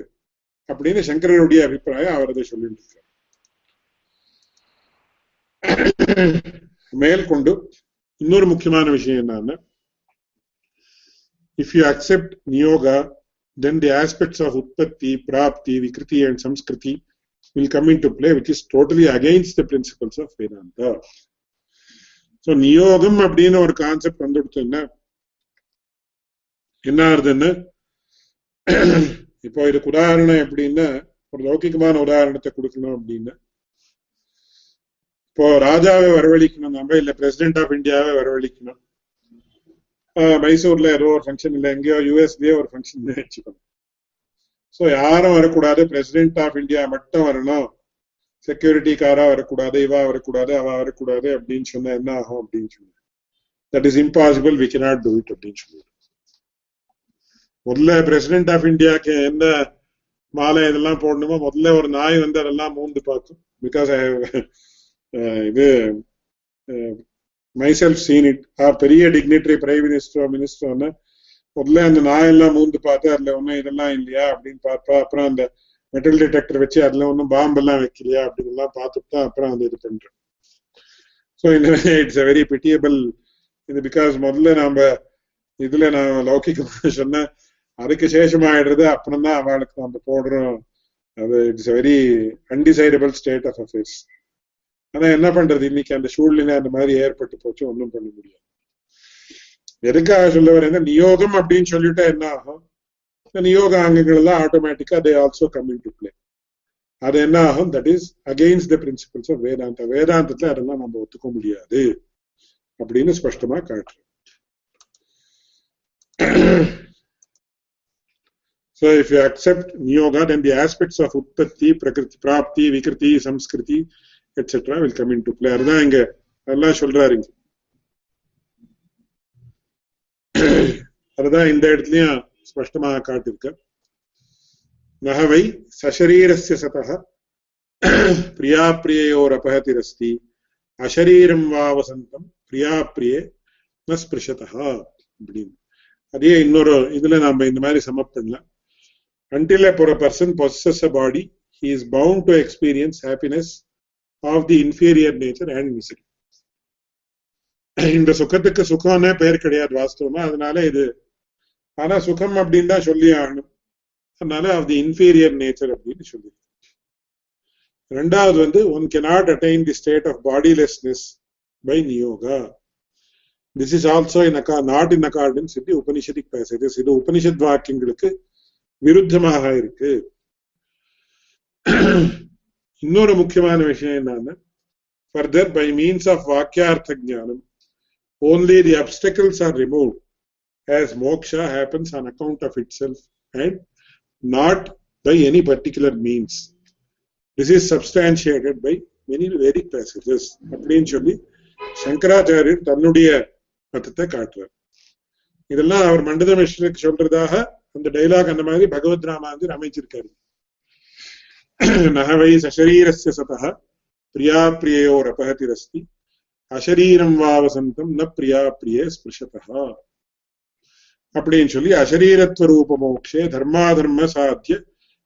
Speaker 1: அப்படின்னு சங்கரனுடைய அபிப்பிராயம் அவரது அதை சொல்லிட்டு இருக்கார் மேற்கொண்டு இன்னொரு முக்கியமான விஷயம் என்னன்னா if you accept niyoga then the aspects of Utpatti, Prapti, Vikriti and Samskriti will come into play, which is totally against the principles of Vedanta. So நியோகம் அப்படின்னு ஒரு கான்செப்ட் வந்துடுத்துன்னா என்ன ஆகுதுன்னு இப்போ இதுக்கு உதாரணம் எப்படின்னா ஒரு லௌகிகமான உதாரணத்தை கொடுக்கணும் அப்படின்னு இப்போ ராஜாவை வரவழைக்கணும் நம்ம இல்ல பிரசிடென்ட் ஆஃப் இந்தியாவை வரவழைக்கணும் மைசூர்ல ஏதோ ஒரு ஃபங்க்ஷன் இல்லை எங்கேயோ யூஎஸ்லயே ஒரு ஃபங்க்ஷன் வச்சுக்கணும் ஸோ யாரும் வரக்கூடாது பிரசிடென்ட் ஆஃப் இந்தியா மட்டும் வரணும் செக்யூரிட்டிக்காரா வரக்கூடாது இவா வரக்கூடாது அவா வரக்கூடாது அப்படின்னு சொன்னா என்ன ஆகும் அப்படின்னு சொன்ன that is impossible we cannot do it அப்படின்னு சொல்லுவாரு முதல்ல பிரசிடென்ட் ஆஃப் இந்தியாக்கு என்ன மாலை இதெல்லாம் போடணுமோ முதல்ல ஒரு நாய் வந்து அதெல்லாம் மூந்து பார்க்கும். பிகாஸ் ஐ uh, இது மைசெல்ஃப் சீன் இட் ஆர் பெரிய டிக்னிட்டரி பிரைம் மினிஸ்டரோ மினிஸ்டர்னு முதல்ல அந்த நாயெல்லாம் மூந்து பார்த்து அதுல ஒன்றும் இதெல்லாம் இல்லையா? அப்படின்னு பார்ப்பா. அப்புறம் அந்த மெட்டல் டிடெக்டர் வச்சு அதுல ஒன்றும் பாம்பெல்லாம் வைக்கலையா அப்படின்னு எல்லாம் பார்த்துட்டு தான் அப்புறம் வந்து இது பண்றேன் ஸோ இந்த இட்ஸ் அ வெரி பிட்டியபிள் இது பிகாஸ் முதல்ல நாம இதுல நான் லௌகிகமாக [LAUGHS] சொன்ன அதுக்கு சேஷமாயிடுறது அப்புறம் தான் அவளுக்கு நம்ம போடுறோம். அது it's very undecidable state of affairs ஆனா என்ன பண்றது? இன்னைக்கு அந்த சூழ்நிலை அந்த மாதிரி ஏற்பட்டு போச்சு ஒன்றும் பண்ண முடியாது. எதுக்காக சொல்ல வரேன் நியோகம் அப்படின்னு சொல்லிட்டா என்ன ஆகும்? நியோக அங்கங்கள் எல்லாம் ஆட்டோமேட்டிக்கா they also coming to play அது என்ன ஆகும்? That is against the principles of Vedanta வேதாந்தத்துல அதெல்லாம் நம்ம ஒத்துக்க முடியாது. அப்படின்னு ஸ்பஷ்டமா காட்டுறோம் So if you accept Niyoga, then the aspects of Utpatti, Prakriti, Prapti, Vikriti, Samskriti, etc. will come into play. அதுதான் இங்க எல்லாம் சொல்றாரு இங்க. அதுதான் இந்த இடத்துலயும் ஸ்பஷ்டமாக காட்டிருக்க நகவை சசரீரஸ்ய சதः பிரியாப்பிரியோரபகதிரஸ்தி அசரீரம் வா வசந்தம் பிரியாப்பிரியே ந ஸ்பிருஷதா அப்படின்னு அதே இன்னொரு இதுல நாம இந்த மாதிரி சமப் பண்ணலாம் until a person possesses a body he is bound to experience happiness of the inferior nature and misery. இந்த சுகத்துக்கு சுகம்னே பெயர் கிடையாது வாஸ்தவமா. அதனால இது ஆனா சுகம் அப்படின்னு தான் சொல்லி ஆகணும் அதனால ஆஃப் தி இன்ஃபீரியர் நேச்சர் அப்படின்னு சொல்லி ரெண்டாவது வந்து one cannot attain the state of bodilessness by niyoga this is also in அக்கா நாட் இன் அக்கார்டன்ஸ் சொல்லி உபனிஷதிக் பேசேஜஸ் இது உபனிஷத் வாக்கியங்களுக்கு விருத்தமாக இருக்கு இன்னொரு முக்கியமான விஷயம் என்னன்னா further by means of vakyartha jnanam only the obstacles are remove as moksha happens on account of itself and not by any particular means. This is substantiated by many Vedic passages. அப்படின்னு சொல்லி சங்கராச்சாரியர் தன்னுடைய மதத்தை காட்டுறார் இதெல்லாம் அவர் மண்டத மிஸ்ரருக்கு சொல்றதாக அந்த dialogue அந்த மாதிரி பகவத் ராமாந்தர் அமைச்சிருக்காரு நகவை சசரீரஸ்ய சதः பிரியா பிரியோர் அபகதிரஸ்தி அசரீரம் வா வசந்தம் ந பிரியா பிரியே ஸ்பிருஷதா அப்படின்னு சொல்லி அசரீரத்துவ ரூப மோக்ஷே தர்மாதர்ம சாத்திய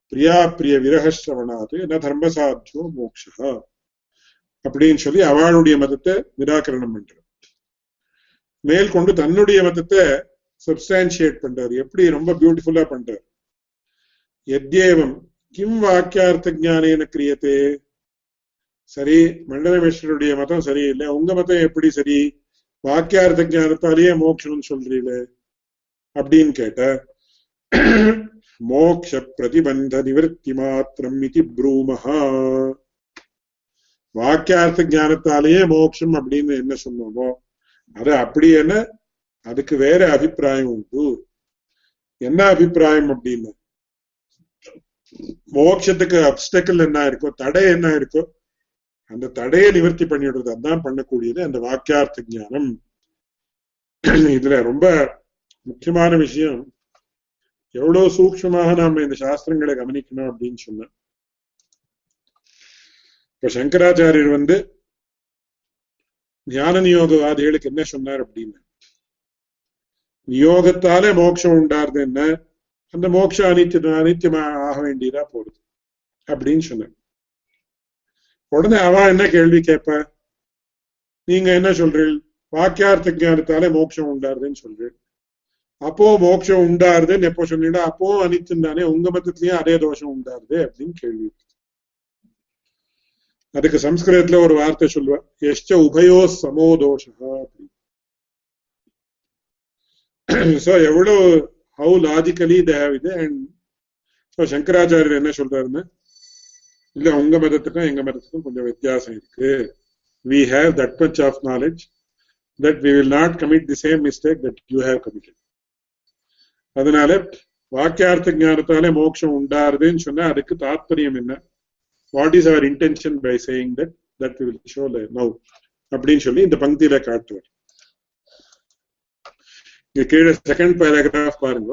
Speaker 1: பிரியா பிரிய விரகசிரவணாது ந தர்ம சாத்தியோ மோக்ஷா அப்படின்னு சொல்லி அவளுடைய மதத்தை நிராகரணம் பண்றார். மேற்கொண்டு தன்னுடைய மதத்தை சப்ஸ்டான்சியேட் பண்றாரு. எப்படி? ரொம்ப பியூட்டிஃபுல்லா பண்றாரு. எத்யேவம் கிம் வாக்கியார்த்த ஜானேன கிரியத்தே. சரி மண்டலமேஸ்வருடைய மதம் சரியில்லை. உங்க மதம் எப்படி சரி? வாக்கியார்த்த ஜானத்தாலேயே மோட்சம்னு சொல்றீங்களே. அப்படின்னு கேட்ட மோக்ஷ பிரதிபந்த நிவர்த்தி மாத்திரம் இது ப்ரூமஹா. வாக்கியார்த்த ஜானத்தாலேயே மோட்சம் அப்படின்னு என்ன சொன்னோமோ அது அப்படி என்ன? அதுக்கு வேற அபிப்பிராயம் உண்டு. என்ன அபிப்பிராயம் அப்படின்னு? மோட்சத்துக்கு அப்டக்கல் என்ன இருக்கோ தடை என்ன இருக்கோ அந்த தடையை நிவர்த்தி பண்ணிடுறது அதான் பண்ணக்கூடியது அந்த வாக்கியார்த்த ஜானம் இதுல ரொம்ப முக்கியமான விஷயம் எவ்வளவு சூக்ஷமாக நாம இந்த சாஸ்திரங்களை கவனிக்கணும் அப்படின்னு சொன்ன இப்ப சங்கராச்சாரியர் வந்து ஞான நியோகவாதிகளுக்கு என்ன சொன்னார் அப்படின்னு? நியோகத்தாலே மோட்சம் உண்டாருது என்ன? அந்த மோட்ச அனித்தியம் அனித்தியமா ஆக வேண்டியதா போடுது அப்படின்னு சொன்னார். உடனே அவ என்ன கேள்வி கேட்ப நீங்க என்ன சொல்றீள் வாக்கியார்த்த ஜானத்தாலே மோட்சம் உண்டாருதுன்னு சொல்றீள் அப்போ மோட்சம் உண்டாருதுன்னு எப்போ சொன்னீங்கன்னா அப்போ அனித்தம் தானே உங்க மதத்திலயும் அதே தோஷம் உண்டாருது அப்படின்னு கேள்வி. அதுக்கு சம்ஸ்கிருதத்துல ஒரு வார்த்தை சொல்லுவா எஷ்ட உபயோ சமோ தோஷா அப்படின்னு. சோ எவ்வளவு ஹவு லாஜிக்கலி தேவ் இது அண்ட் ஸோ சங்கராச்சாரியர் என்ன சொல்றாருன்னு இல்ல உங்க மதத்துக்கும் எங்க மதத்துக்கும் கொஞ்சம் வித்தியாசம் இருக்கு. We have that much of knowledge that we will not commit the same mistake that you have committed அதனால வாக்கியார்த்த ஞானத்தாலே மோட்சம் உண்டாருதுன்னு சொன்னா அதுக்கு தாற்பயம் என்ன? What is our intention by saying that that will show now அப்படின்னு சொல்லி இந்த பங்கியில காட்டுவார். இங்க கீழே செகண்ட் பேராகிராஃப் பாருங்க.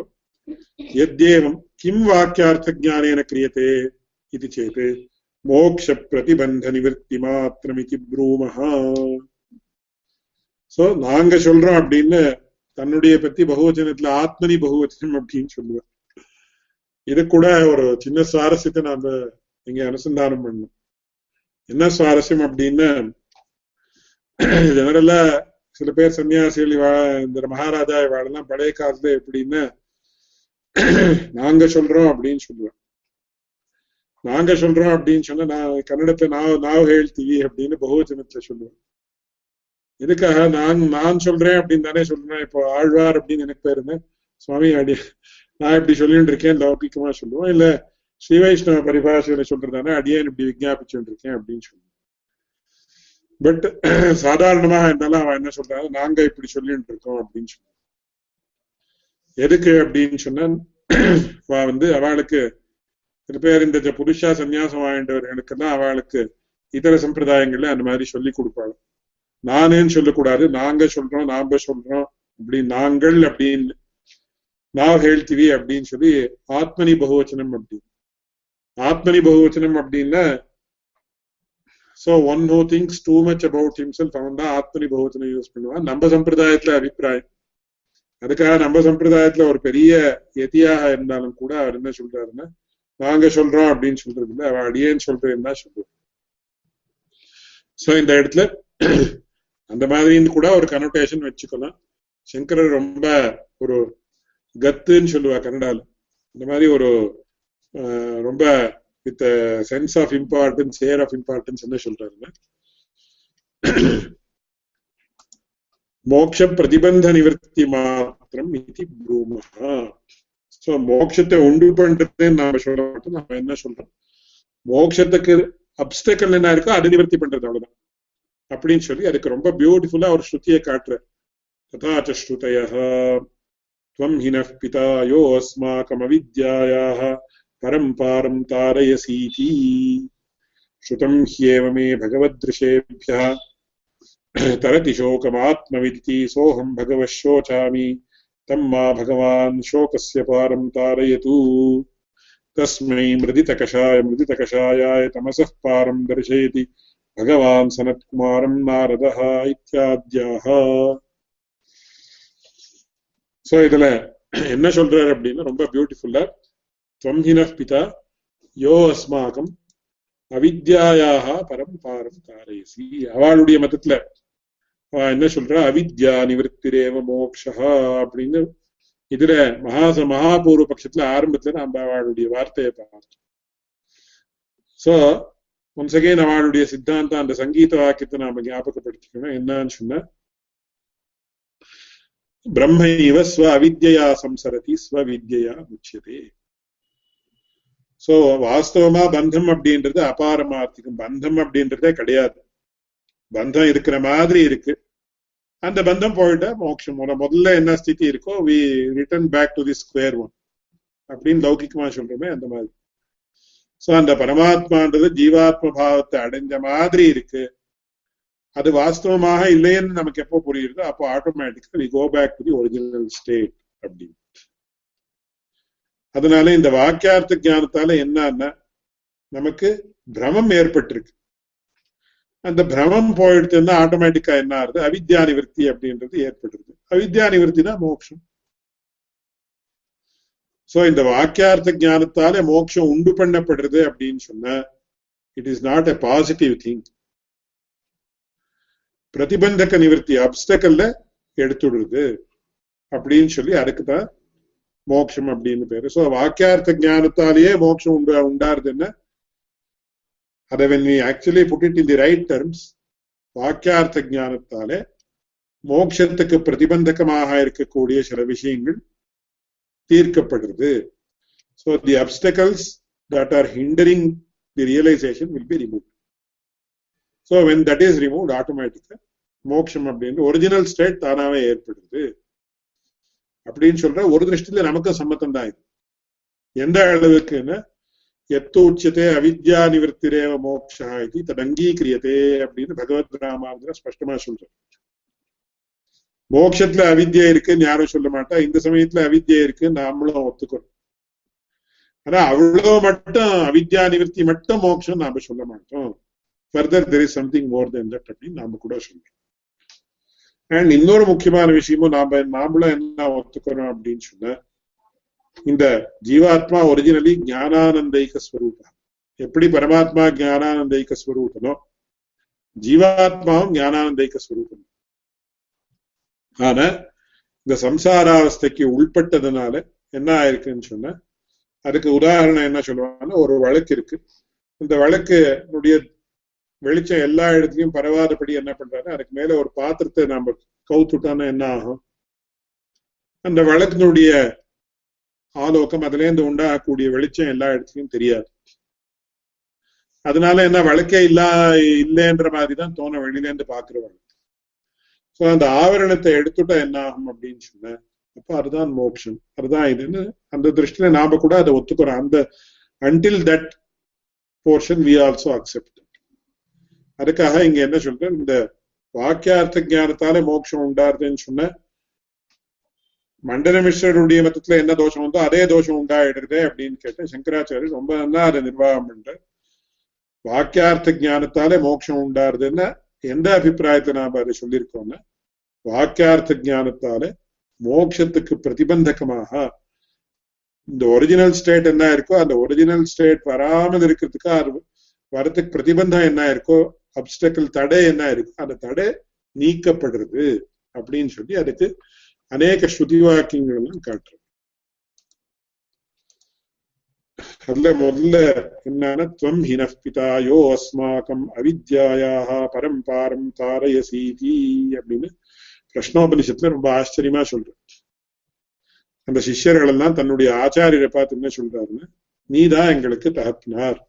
Speaker 1: எத்தேவம் கிம் வாக்கியார்த்த ஜானேன கிரியத்தே இது சேத். மோக்ஷ பிரதிபந்த நிவர்த்தி மாத்திரமிதி ப்ரூமஹா. சோ நாங்க சொல்றோம் அப்படின்னு தன்னுடைய பத்தி பகுவச்சனத்துல ஆத்மனி பகுவச்சனம் அப்படின்னு சொல்லுவேன். இது கூட ஒரு சின்ன சுவாரஸ்யத்தை நாம இங்க அனுசந்தானம் பண்ணணும். என்ன சுவாரஸ்யம் அப்படின்னு ஜெனரலா சில பேர் சன்னியாசிகள் இவா இந்த மகாராஜா இவாளெல்லாம் பழைய காலத்துல எப்படின்னு நாங்க சொல்றோம் அப்படின்னு சொல்லுவேன். நாங்க சொல்றோம் அப்படின்னு சொன்னா நான் கன்னடத்தை நாவ் நாவ் எழுத்தி அப்படின்னு பகுவச்சனத்துல சொல்லுவேன். எதுக்காக நான் நான் சொல்றேன் அப்படின்னு தானே சொல்றேன். இப்போ ஆழ்வார் அப்படின்னு எனக்கு பேருன்னு சுவாமி அடி நான் இப்படி சொல்லிட்டு இருக்கேன் லௌகிக்கமா சொல்லுவோம். இல்ல ஸ்ரீ வைஷ்ணவ பரிபாஷையில சொல்றதானே அடியேன் இப்படி விஜாபிச்சுட்டு இருக்கேன் அப்படின்னு சொல்லுவேன் பட் [CLEARS THROAT] சாதாரணமாக இருந்தாலும் அவன் என்ன சொல்றாங்க நாங்க இப்படி சொல்லிட்டு இருக்கோம் அப்படின்னு சொல்லுவோம். எதுக்கு அப்படின்னு சொன்னா [CLEARS THROAT] வந்து அவளுக்கு சில பேர் இந்த புருஷா சன்னியாசம் வாங்கிட்டவர்களுக்கெல்லாம் அவளுக்கு இதர சம்பிரதாயங்கள்ல அந்த மாதிரி சொல்லி கொடுப்பாள். நானேன்னு சொல்லக்கூடாது. நாங்க சொல்றோம் நாம சொல்றோம். அப்படி நாங்கள் அப்படின்னு நான் ஹேழ்த்திவி அப்படின்னு சொல்லி ஆத்மனி பகுவச்சனம் அப்படி. ஆத்மனி பகுவச்சனம் அப்படின்னா so one who thinks too much about himself அவன் தான் ஆத்மனி பகுவச்சனம் யூஸ் பண்ணுவான். நம்ம சம்பிரதாயத்துல அபிப்பிராயம். அதுக்காக நம்ம சம்பிரதாயத்துல ஒரு பெரிய எதியாக இருந்தாலும் கூட அவர் என்ன சொல்றாருன்னா நாங்க சொல்றோம் அப்படின்னு சொல்றது இல்லை அவ அடியேன்னு சொல்றேன்னு தான் சொல்றோம் சோ இந்த இடத்துல அந்த மாதிரின்னு கூட ஒரு கனோட்டேஷன் வச்சுக்கலாம். சங்கரர் ரொம்ப ஒரு கத்துன்னு சொல்லுவா கன்னடால இந்த மாதிரி ஒரு ரொம்ப with sense of importance air of importance என்ன சொல்றாருன்னா மோக்ஷ பிரதிபந்த நிவர்த்தி மாத்திரம் இது ப்ரூமஹா. சோ மோட்சத்தை உண்டு பண்றதுன்னு நாம சொல்ல மாட்டோம் நம்ம என்ன சொல்றோம்? மோட்சத்துக்கு அப்டக்கல் என்ன இருக்கோ அதை நிவர்த்தி பண்றது அவ்வளவுதான். அப்படின்னு சொல்லி அதுக்கு ரொம்ப பியூட்டிஃபுல்லா ஒரு ஸ்ருதியை காட்டுற ததாச்ச ஸ்ருதய त्वं हिनः पिता योऽस्माकमविद्यायाः परम्पारं तारयसीति श्रुतं ह्येव मे भगवदृशेभ्यः तरति शोकमात्मविदिति सोऽहं भगवः शोचामि तं मा भगवान् शोकस्य पारं तारयतु तस्मै मृदितकषाय मृदितकषायाय तमसः पारं दर्शयति भगवान् सनत्कुमारं नारदः इत्याद्याः சோ இதுல என்ன சொல்றாரு அப்படின்னா ரொம்ப பியூட்டிஃபுல்லா துவம்ஹின பிதா யோ அஸ்மாகம் அவித்யாயாக பரம் பாரம் தாரயசி அவளுடைய மதத்துல என்ன சொல்றா அவித்யா நிவர்த்திரேவ மோக்ஷா அப்படின்னு இதுல மகா மகாபூர்வ பட்சத்துல ஆரம்பத்துல நம்ம அவளுடைய வார்த்தையை பார்த்தோம் சோ ஒன்ஸ் அகெயின் அவளுடைய சித்தாந்தம் அந்த சங்கீத வாக்கியத்தை நாம ஞாபகப்படுத்திக்கணும். என்னன்னு சொன்னா பிரம்மைவ ஸ்வ அவித்யா சம்சரதி ஸ்வவித்யா முச்சியதே. சோ வாஸ்தவமா பந்தம் அப்படின்றது அபாரமார்த்திகம். பந்தம் அப்படின்றதே கிடையாது. பந்தம் இருக்கிற மாதிரி இருக்கு. அந்த பந்தம் போயிட்டா மோட்சம். முதல்ல என்ன ஸ்திதி இருக்கோ we return back to the square one அப்படின்னு லௌகிக்கமா சொல்றோமே அந்த மாதிரி. சோ அந்த பரமாத்மான்றது ஜீவாத்ம பாவத்தை அடைஞ்ச மாதிரி இருக்கு. அது வாஸ்தவமாக இல்லைன்னு நமக்கு எப்போ புரியுதோ அப்போ ஆட்டோமேட்டிக்கா we go back to the original state அப்படின்னு அதனால இந்த வாக்கியார்த்த ஜானத்தால என்னன்னா நமக்கு பிரமம் ஏற்பட்டிருக்கு. அந்த பிரமம் போயிடுச்சுன்னா ஆட்டோமேட்டிக்கா என்ன ஆகுது? அவித்யா நிவர்த்தி அப்படின்றது ஏற்பட்டிருக்கு. அவித்யா நிவர்த்தி தான் மோட்சம் சோ இந்த வாக்கியார்த்த ஜானத்தால மோட்சம் உண்டு பண்ணப்படுறது அப்படின்னு சொன்ன it is not a positive thing பிரதிபந்தக நிவர்த்தி அப்டக்கல்ல எடுத்துடுறது அப்படின்னு சொல்லி அதுக்கு தான் மோட்சம் அப்படின்னு பேரு. சோ வாக்கியார்த்த ஜானத்தாலேயே மோட்சம் உண்டு உண்டாருதுன்னா அதை when we actually put it in the right terms வாக்கியார்த்த ஜானத்தாலே மோட்சத்துக்கு பிரதிபந்தகமாக இருக்கக்கூடிய சில விஷயங்கள் தீர்க்கப்படுறது so the obstacles that are hindering the realisation will be remove so when that is removed ஆட்டோமேட்டிக்கா மோட்சம் அப்படின்னு ஒரிஜினல் ஸ்டேட் தானாவே ஏற்படுது. அப்படின்னு சொல்ற ஒரு திருஷ்டியில நமக்கு சம்மத்தம் தான் இது. எந்த அளவுக்குன்னா எத்து உச்சத்தே அவித்யா நிவர்த்திரேவ மோக்ஷா இது தடங்கீக்கிரியதே அப்படின்னு பகவத் ராமாந்திர ஸ்பஷ்டமா சொல்ற மோட்சத்துல அவித்யா இருக்குன்னு யாரும் சொல்ல மாட்டா. இந்த சமயத்துல அவித்யா இருக்கு நாமளும் ஒத்துக்கணும். ஆனா அவ்வளவு மட்டும் அவித்யா நிவர்த்தி மட்டும் மோட்சம் நாம சொல்ல மாட்டோம். Further there is something more then that அப்படின்னு நாம கூட சொல்றோம் அண்ட் இன்னொரு முக்கியமான விஷயமும் நாம நாமளும் என்ன ஒத்துக்கிறோம் அப்படின்னு சொன்ன இந்த ஜீவாத்மா ஒரிஜினலி ஞானானந்தைக ஸ்வரூபம். எப்படி பரமாத்மா ஞானானந்தைக ஸ்வரூபனோ ஜீவாத்மாவும் ஞானானந்தைக்க ஸ்வரூபம். ஆனா இந்த சம்சாராவஸ்தைக்கு உள்பட்டதுனால என்ன ஆயிருக்குன்னு சொன்ன அதுக்கு உதாரணம் என்ன சொல்லுவாங்கன்னா ஒரு வழக்கு இருக்கு. இந்த வழக்குனுடைய வெளிச்சம் எல்லா இடத்துலயும் பரவாதபடி என்ன பண்றாரு அதுக்கு மேல ஒரு பாத்திரத்தை நாம கவுத்துட்டானா என்ன ஆகும்? அந்த வழக்கினுடைய ஆலோக்கம் அதுல இருந்து உண்டாகக்கூடிய வெளிச்சம் எல்லா இடத்துலயும் தெரியாது. அதனால என்ன வழக்கே இல்லா இல்லைன்ற மாதிரிதான் தோண வெளியில இருந்து பாக்குறவங்க சோ அந்த ஆவரணத்தை எடுத்துட்டா என்ன ஆகும் அப்படின்னு சொன்ன அப்ப அதுதான் மோட்சம். அதுதான் இதுன்னு அந்த திருஷ்டில நாம கூட அதை ஒத்துக்கிறோம். அந்த until that portion we also accept அதுக்காக இங்க என்ன சொல்றேன்? இந்த வாக்கியார்த்த ஜானத்தால மோட்சம் உண்டாருதுன்னு சொன்ன மண்டல மிஸ்ரருடைய மதத்துல என்ன தோஷம் வந்தோ அதே தோஷம் உண்டாயிடுறது அப்படின்னு கேட்டு சங்கராச்சாரியர் ரொம்ப நல்லா அதை நிர்வாகம் பண்ற வாக்கியார்த்த ஜானத்தாலே மோட்சம் உண்டாருதுன்னா எந்த அபிப்பிராயத்தை நாம அதை சொல்லியிருக்கோம்னா வாக்கியார்த்த ஜானத்தால மோட்சத்துக்கு பிரதிபந்தகமாக இந்த ஒரிஜினல் ஸ்டேட் என்ன இருக்கோ அந்த ஒரிஜினல் ஸ்டேட் வராமல் இருக்கிறதுக்கு வரத்துக்கு பிரதிபந்தம் என்ன இருக்கோ அப்டக்கிள் தடை என்ன இருக்கோ அந்த தடை நீக்கப்படுறது அப்படின்னு சொல்லி அதுக்கு அநேக ஸ்ருதி வாக்கியங்கள் எல்லாம் காட்டுறது. அதுல முதல்ல என்னன்னா துவம் ஹினः பிதாயோ அஸ்மாக்கம் அவித்யாயாக பரம்பாரம் தாரயசீதி அப்படின்னு கிருஷ்ணோபனிஷத்துல ரொம்ப ஆச்சரியமா சொல்ற அந்த சிஷ்யர்கள் எல்லாம் தன்னுடைய ஆச்சாரியரை பார்த்து என்ன சொல்றாருன்னு நீதான் எங்களுக்கு தகப்பினார்.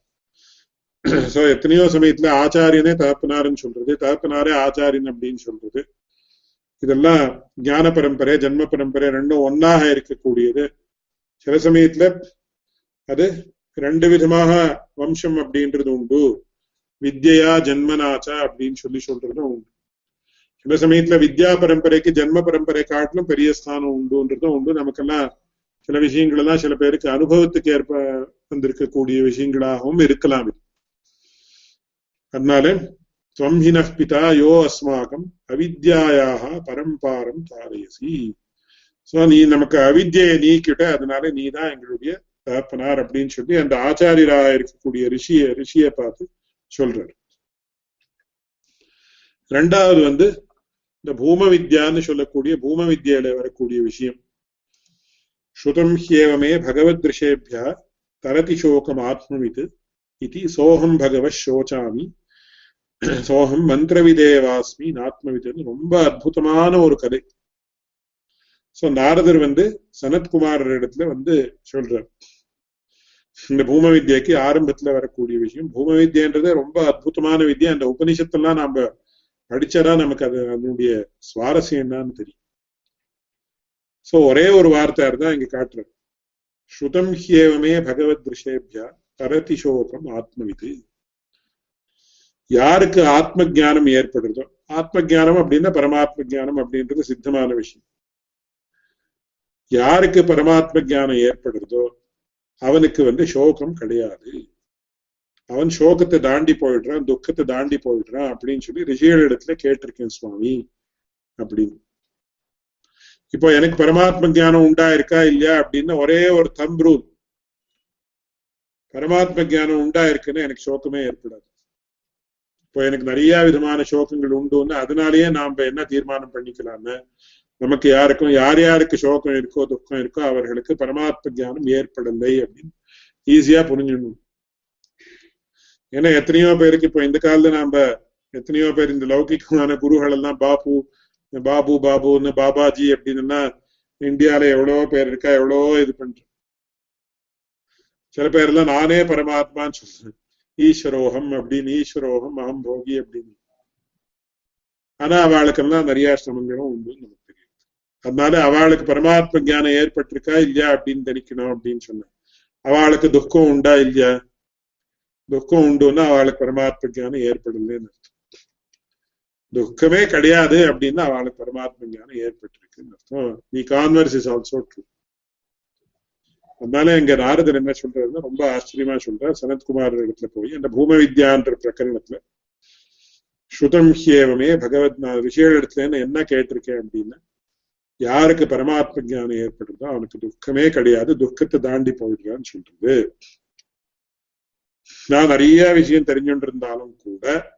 Speaker 1: சோ [CLEARS THROAT] எத்தனையோ சமயத்துல ஆச்சாரியனே தகப்பனாருன்னு சொல்றது தகப்பனாரே ஆச்சாரியன் அப்படின்னு சொல்றது. இதெல்லாம் ஞான பரம்பரை ஜென்ம பரம்பரை ரெண்டும் ஒன்னாக இருக்கக்கூடியது. சில சமயத்துல அது ரெண்டு விதமாக வம்சம் அப்படின்றது உண்டு. வித்யா ஜென்மனாச்சா அப்படின்னு சொல்லி சொல்றதும் உண்டு. சில சமயத்துல வித்யா பரம்பரைக்கு ஜென்ம பரம்பரை காட்டிலும் பெரிய ஸ்தானம் உண்டுன்றதும் உண்டு. நமக்கெல்லாம் சில விஷயங்கள் எல்லாம் சில பேருக்கு அனுபவத்துக்கு ஏற்ப வந்திருக்கக்கூடிய விஷயங்களாகவும் இருக்கலாம் அதனால துவம்ஹின பிதா யோ அஸ்மாகம் அவித்யாயாக பரம்பாரம் தாரயசி. சோ நீ நமக்கு அவித்யை நீக்கிட்ட அதனால நீ தான் எங்களுடைய தகப்பனார் அப்படின்னு சொல்லி அந்த ஆச்சாரியராக இருக்கக்கூடிய ரிஷிய ரிஷியை பார்த்து சொல்றாரு. ரெண்டாவது வந்து இந்த பூம வித்யான்னு சொல்லக்கூடிய பூம வித்யில வரக்கூடிய விஷயம். ஸ்ருதம் ஹியேவமே பகவத் ரிஷேபியா தரதி சோகம் ஆத்மவித் இது சோகம் பகவ சோச்சாமி சோகம் மந்திரவிதேவாஸ்மி ஆத்மவித்னு ரொம்ப அற்புதமான ஒரு கதை. சோ நாரதர் வந்து சனத்குமாரர் இடத்துல வந்து சொல்றார். இந்த பூம வித்யக்கு ஆரம்பத்துல வரக்கூடிய விஷயம். பூம வித்யன்றதே ரொம்ப அற்புதமான வித்யா. அந்த உபனிஷத்தெல்லாம் நாம படிச்சதா நமக்கு அது அதனுடைய சுவாரஸ்யம் என்னன்னு தெரியும். சோ ஒரே ஒரு வார்த்தை தான் இங்க காட்டுறது ஸ்ருதம் ஹியேவமே பகவத் ரிஷேபியா தரதி சோகம் ஆத்மவிது. யாருக்கு ஆத்ம ஜானம் ஏற்படுறதோ ஆத்ம ஜானம் அப்படின்னா பரமாத்ம ஜானம் அப்படின்றது சித்தமான விஷயம். யாருக்கு பரமாத்ம ஜானம் ஏற்படுறதோ அவனுக்கு வந்து சோகம் கிடையாது. அவன் சோகத்தை தாண்டி போயிடுறான் துக்கத்தை தாண்டி போயிடுறான் அப்படின்னு சொல்லி ரிஷிகள் இடத்துல கேட்டிருக்கேன் சுவாமி அப்படின்னு. இப்போ எனக்கு பரமாத்ம ஜானம் உண்டாயிருக்கா இல்லையா அப்படின்னு ஒரே ஒரு தம் ரூல் பரமாத்ம ஜானம் உண்டாயிருக்குன்னு எனக்கு சோகமே ஏற்படாது. இப்போ எனக்கு நிறைய விதமான சோகங்கள் உண்டுன்னு அதனாலேயே நாம என்ன தீர்மானம் பண்ணிக்கலாம்னு? நமக்கு யாருக்கும் யார் யாருக்கு சோகம் இருக்கோ துக்கம் இருக்கோ அவர்களுக்கு பரமாத்ம ஜானம் ஏற்படலை அப்படின்னு ஈஸியா புரிஞ்சிடணும் ஏன்னா எத்தனையோ பேருக்கு இப்ப இந்த காலத்துல நாம எத்தனையோ பேர் இந்த லௌகிகமான குருகள் எல்லாம் பாபு பாபு பாபுன்னு பாபாஜி அப்படின்னா இந்தியால எவ்வளவோ பேர் இருக்கா எவ்வளவோ இது பண்றேன் சில பேர் எல்லாம் நானே பரமாத்மான்னு சொல்றேன். ஈஸ்வரோகம் அப்படின்னு ஈஸ்வரோகம் அகம் போகி அப்படின்னு. ஆனா அவளுக்கெல்லாம் நிறைய சிரமங்களும் உண்டு நமக்கு தெரியும். அதனால அவளுக்கு பரமாத்ம ஜானம் ஏற்பட்டிருக்கா இல்லையா அப்படின்னு தெரிக்கணும் அப்படின்னு சொன்னேன். அவளுக்கு துக்கம் உண்டா இல்லையா? துக்கம் உண்டுன்னா அவளுக்கு பரமாத்ம ஜானம் ஏற்படலன்னு அர்த்தம். துக்கமே கிடையாது அப்படின்னா அவளுக்கு பரமாத்ம ஞானம் ஏற்பட்டிருக்குன்னு அர்த்தம். நீ கான்வர்ஸ் இஸ் ஆல்சோ ட்ரூ அதனால எங்க நாரதர் என்ன சொல்றாருன்னா ரொம்ப ஆச்சரியமா சொல்றார். சனத்குமார் இடத்துல போய் அந்த பூம வித்யான்ற பிரகரணத்துல ஸ்ருதம் ஹியேவமே பகவத் நான் ரிஷிகள் இடத்துல என்ன கேட்டிருக்கேன் அப்படின்னா யாருக்கு பரமாத்ம ஜானம் ஏற்படுறதோ அவனுக்கு துக்கமே கிடையாது. துக்கத்தை தாண்டி போயிடுறான்னு சொல்றது. நான் நிறைய விஷயம் தெரிஞ்சுட்டு இருந்தாலும் கூட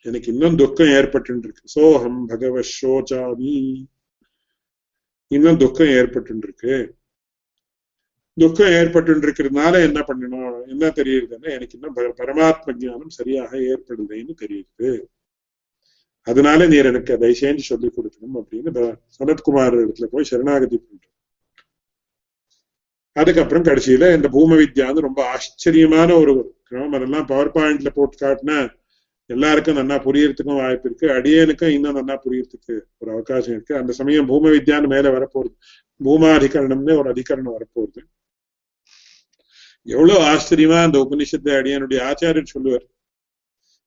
Speaker 1: எனக்கு இன்னும் துக்கம் ஏற்பட்டு இருக்கு சோஹம் பகவ சோச்சாமி இன்னும் துக்கம் ஏற்பட்டு இருக்கு துக்கம் ஏற்பட்டு இருக்கிறதுனால என்ன பண்ணணும்? என்ன தெரியுதுன்னா எனக்கு இன்னும் பரமாத்ம ஜானம் சரியாக ஏற்படுதுன்னு தெரியுது. அதனால நீர் எனக்கு அதை செஞ்சு சொல்லிக் கொடுக்கணும் அப்படின்னு சனத்குமார் இடத்துல போய் சரணாகதி பண்ற அதுக்கப்புறம் கடைசியில இந்த பூம வித்யான்னு ரொம்ப ஆச்சரியமான ஒரு அதெல்லாம் பவர் பாயிண்ட்ல போட்டு காட்டினா எல்லாருக்கும் நல்லா புரியறதுக்கும் வாய்ப்பு இருக்கு. அடியனுக்கும் இன்னும் நல்லா புரியறதுக்கு ஒரு அவகாசம் இருக்கு. அந்த சமயம் பூம வித்யான்னு மேல வரப்போகுது. பூமாதிகரணம்னு ஒரு அதிகரணம் வரப்போகுது. எவ்வளவு ஆச்சரியமா அந்த உபனிஷத்தை அடியனுடைய ஆச்சாரியர் சொல்லுவார்.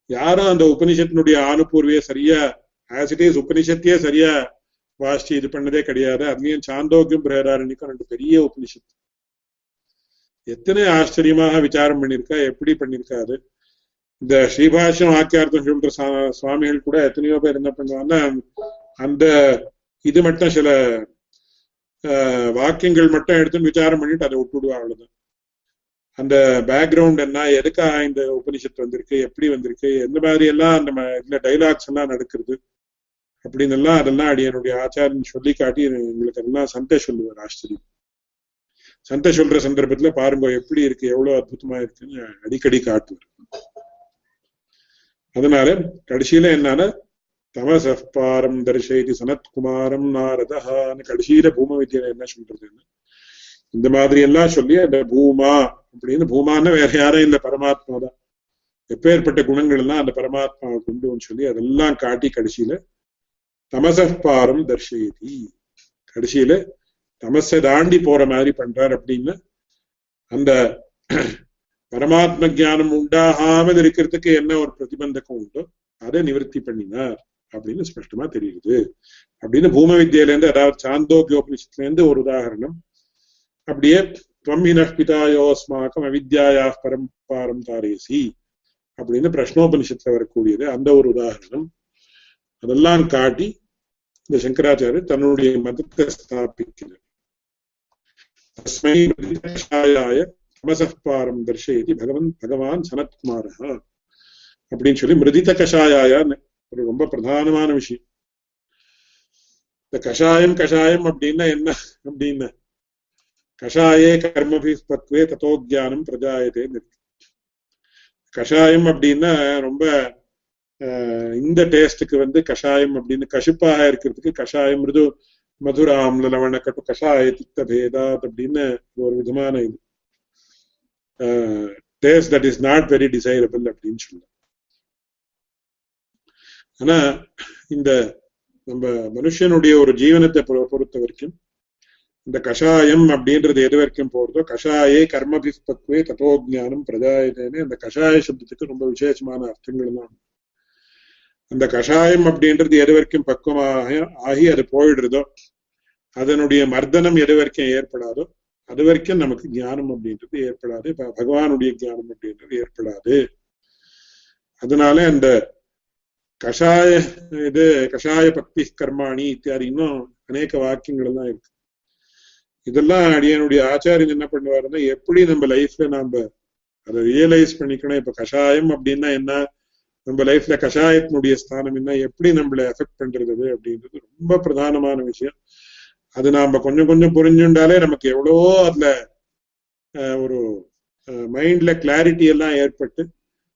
Speaker 1: யாரும் அந்த உபனிஷத்தினுடைய ஆணுபூர்விய சரியா ஆஸ் இட் இஸ் உபனிஷத்தையே சரியா வாசிச்சு இது பண்ணதே கிடையாது. அதுலயும் சாந்தோக்கியம் பிரேராரணிக்கும் ரெண்டு பெரிய உபனிஷத்து எத்தனை ஆச்சரியமாக விசாரம் பண்ணியிருக்கா எப்படி பண்ணிருக்காரு? இந்த ஸ்ரீபாஷன் வாக்கியார்த்தம் சொல்ற சுவாமிகள் கூட எத்தனையோ பேர் என்ன பண்ணுவாங்கன்னா அந்த இது மட்டும் சில வாக்கியங்கள் மட்டும் எடுத்து விசாரம் பண்ணிட்டு அதை விட்டுடுவா அவ்வளவுதான். அந்த பேக்ரவுண்ட் என்ன எதுக்காக இந்த உபனிஷத்து வந்திருக்கு எப்படி வந்திருக்கு எந்த மாதிரி எல்லாம் அந்த இதுல டைலாக்ஸ் எல்லாம் நடக்கிறது அப்படின்னு எல்லாம் அதெல்லாம் அடியனுடைய ஆச்சாரியன் சொல்லி காட்டி எங்களுக்கு அதெல்லாம் சந்தேஷ் சொல்லுவார் ஆச்சரியம். சந்தை சொல்ற சந்தர்ப்பத்துல பாருங்க எப்படி இருக்கு எவ்வளவு அற்புதமா இருக்குன்னு அடிக்கடி காட்டுவார். அதனால கடைசியில என்னன்னா தமசப்பாரம் தரிசைதி சனத்குமாரம் நாரதான்னு கடைசியில பூம வித்தியில என்ன சொல்றதுன்னு இந்த மாதிரி எல்லாம் சொல்லி அந்த பூமா அப்படின்னு பூமான்னு வேற யாரும் இந்த பரமாத்மா தான். எப்பேற்பட்ட குணங்கள் எல்லாம் அந்த பரமாத்மாவை கொண்டு சொல்லி அதெல்லாம் காட்டி கடைசியில தமசப்பாரம் தர்ஷயதி கடைசியில தமசை தாண்டி போற மாதிரி பண்றார் அப்படின்னு அந்த பரமாத்ம ஜானம் உண்டாகாமல் இருக்கிறதுக்கு என்ன ஒரு பிரதிபந்தகம் உண்டோ அதை நிவர்த்தி பண்ணினார் அப்படின்னு ஸ்பஷ்டமா தெரியுது. அப்படின்னு பூம வித்தியில இருந்து அதாவது சாந்தோக்கியோபனிஷத்துல இருந்து ஒரு உதாரணம். அப்படியே துவம்ஹினः பிதாயோஸ்மாக்கம் அவித்யாயா பரம்பாரம் தாரேசி அப்படின்னு பிரஷ்னோபனிஷத்துல வரக்கூடியது அந்த ஒரு உதாரணம். அதெல்லாம் காட்டி இந்த சங்கராச்சாரியர் தன்னுடைய மதத்தை ஸ்தாபிக்கிறார். தஸ்மை கஷாயாய தமசப்பாரம் दर्शयति भगवन् भगवान् சனத்குமாரா அப்படின்னு சொல்லி மிருதித கஷாயான்னு ஒரு ரொம்ப பிரதானமான விஷயம். இந்த கஷாயம் கஷாயம் அப்படின்னா என்ன அப்படின்னா கஷாயே கர்மபி பத்வே தத்தோ ஜானம் கஷாயம் அப்படின்னா ரொம்ப இந்த டேஸ்டுக்கு வந்து கஷாயம் அப்படின்னு கஷிப்பாக இருக்கிறதுக்கு கஷாயம் மிருது மதுர ஆம்ல லவண கட்டு கஷாய தித்த பேதாத் அப்படின்னு ஒரு விதமான இது. Taste that is not very desirable அப்படின்னு சொல்லலாம் ஆனா இந்த நம்ம மனுஷனுடைய ஒரு ஜீவனத்தை பொறுத்த வரைக்கும் இந்த கஷாயம் அப்படின்றது எது வரைக்கும் போறதோ கஷாயே கர்மபிஸ்பக்வே தபோஜானம் பிரஜாயதேன்னு அந்த கஷாய சப்தத்துக்கு ரொம்ப விசேஷமான அர்த்தங்கள் தான். அந்த கஷாயம் அப்படின்றது எது வரைக்கும் பக்குவமாக ஆகி அது போயிடுறதோ அதனுடைய மர்தனம் எது வரைக்கும் ஏற்படாதோ அது வரைக்கும் நமக்கு ஞானம் அப்படின்றது ஏற்படாது. பகவானுடைய ஞானம் அப்படின்றது ஏற்படாது. அதனால அந்த கஷாய இது கஷாய பக்தி கர்மாணி இத்தியாதி இன்னும் அநேக வாக்கியங்கள் எல்லாம் இருக்கு. இதெல்லாம் அடியனுடைய ஆச்சாரியன் என்ன பண்ணுவாருன்னா எப்படி நம்ம லைஃப்ல நாம அதை ரியலைஸ் பண்ணிக்கணும். இப்ப கஷாயம் அப்படின்னா என்ன? நம்ம லைஃப்ல கஷாயத்தினுடைய ஸ்தானம் என்ன? எப்படி நம்மள எஃபெக்ட் பண்றது அப்படின்றது ரொம்ப பிரதானமான விஷயம். அது நாம கொஞ்சம் கொஞ்சம் புரிஞ்சுண்டாலே நமக்கு எவ்வளவோ அதுல ஒரு மைண்ட்ல கிளாரிட்டி எல்லாம் ஏற்பட்டு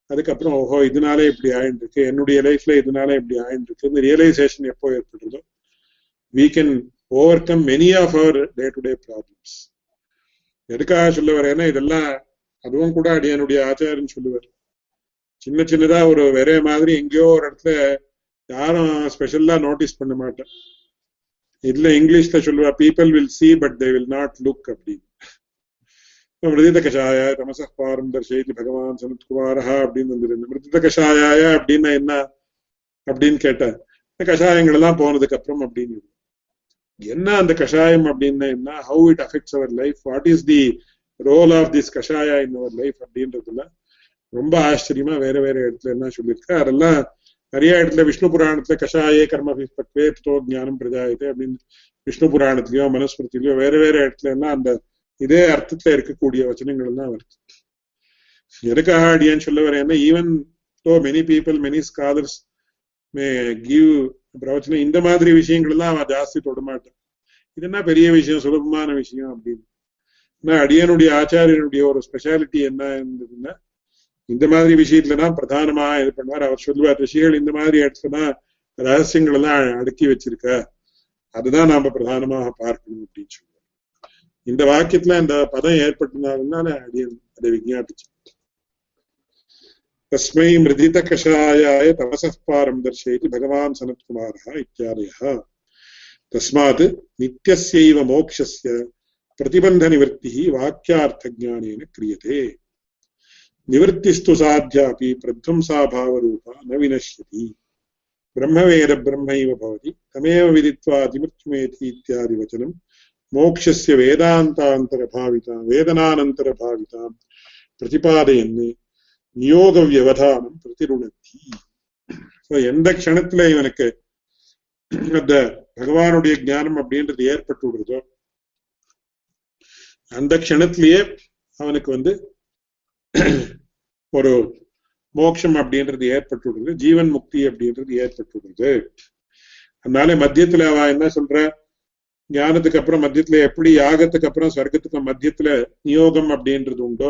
Speaker 1: அதுக்கப்புறம் ஓஹோ இதனாலே இப்படி ஆயிட்டு இருக்கு என்னுடைய லைஃப்ல இதனால இப்படி ஆயிட்டு இருக்கு இந்த ரியலைசேஷன் எப்போ ஏற்படுறதோ we can overcome many of our day to day problems எதுக்காக சொல்ல வரேன்னா இதெல்லாம் அதுவும் கூட அடியனுடைய ஆச்சாரியன் சொல்லுவார். சின்ன சின்னதா ஒரு வேற மாதிரி எங்கேயோ ஒரு இடத்துல யாரும் ஸ்பெஷல்லா நோட்டீஸ் பண்ண மாட்டேன். இதுல இங்கிலீஷ்ல சொல்லுவா people will see but they will not look அப்படின்னு. மிருதித கஷாய தமச பாரம் தர்ஷயதி பகவான் சனத்குமாரா அப்படின்னு வந்துருந்தது. மிருதித கஷாயாய அப்படின்னா என்ன அப்படின்னு கேட்டேன் இந்த கஷாயங்கள் எல்லாம் போனதுக்கு அப்புறம் அப்படின்னு. என்ன அந்த கஷாயம் அப்படின்னா என்ன? How it affects our life what is the role of this kashaya in our life அப்படின்றதுல ரொம்ப ஆச்சரியமா வேற வேற இடத்துல என்ன சொல்லியிருக்கு அதெல்லாம் நிறைய இடத்துல விஷ்ணு புராணத்துல கஷாயே கர்ம தோ ஞானம் பிரஜாயத்தை அப்படின்னு விஷ்ணு புராணத்திலயோ மனஸ்மிருத்திலயோ வேற வேற இடத்துல எல்லாம் அந்த இதே அர்த்தத்துல இருக்கக்கூடிய வச்சனங்கள் எல்லாம் வருது எதுக்காக அடியான்னு சொல்ல வரேன்னா even though many people many scholars may give pravachanam இந்த மாதிரி விஷயங்கள் எல்லாம் அவன் ஜாஸ்தி தொடமாட்டான் இது என்ன பெரிய விஷயம் சுலபமான விஷயம் அப்படின்னு அடியனுடைய ஆச்சாரியனுடைய ஒரு ஸ்பெஷாலிட்டி என்ன இருந்ததுன்னா இந்த மாதிரி விஷயத்துல தான் பிரதானமா இது பண்ணுவார். அவர் சொல்லுவார் ரிஷிகள் இந்த மாதிரி இடத்துலதான் ரகசியங்கள் எல்லாம் அடுக்கி வச்சிருக்க. அதுதான் நாம பிரதானமாக பார்க்கணும் அப்படின்னு சொல்லுவார். இந்த வாக்கியத்துல இந்த பதம் ஏற்பட்டதுனால அடியன் அதை விஞ்ஞாபிச்சு. தஸ்மை மிருதித கஷாயாய தமசஸ்பாரம் தர்ஷயதி பகவான் சனத்குமாரா இத்தியாதயா தஸ்மாத் நித்தியசைவ மோக்ஷஸ்ய பிரதிபந்த நிவர்த்தி வாக்கியார்த்த ஜானேன கிரியதே. निवृत्तिस्तु साध्यापि प्रध्वंसाभावरूपा न विनश्यति ब्रह्मवेदब्रह्मैव भवति तमेव विदित्वा अतिमृत्युमेति इत्यादि वचनं मोक्षस्य वेदान्तान्तरभावितां वेदनानन्तरभावितां प्रतिपादयन् நியோக வியவதானம் பிரதிருணத்தி எந்த க்ஷணத்துல இவனுக்கு அந்த பகவானுடைய ஞானம் அப்படின்றது ஏற்பட்டு விடுறதோ அந்த க்ஷணத்திலேயே அவனுக்கு வந்து ஒரு மோட்சம் அப்படின்றது ஏற்பட்டு விடுறது ஜீவன் முக்தி அப்படின்றது ஏற்பட்டு விடுறது அதனால மத்தியத்துல அவ என்ன சொல்ற ஞானத்துக்கு அப்புறம் மத்தியத்துல எப்படி யாகத்துக்கு அப்புறம் சொர்க்கத்துக்கு மத்தியத்துல நியோகம் அப்படின்றது உண்டோ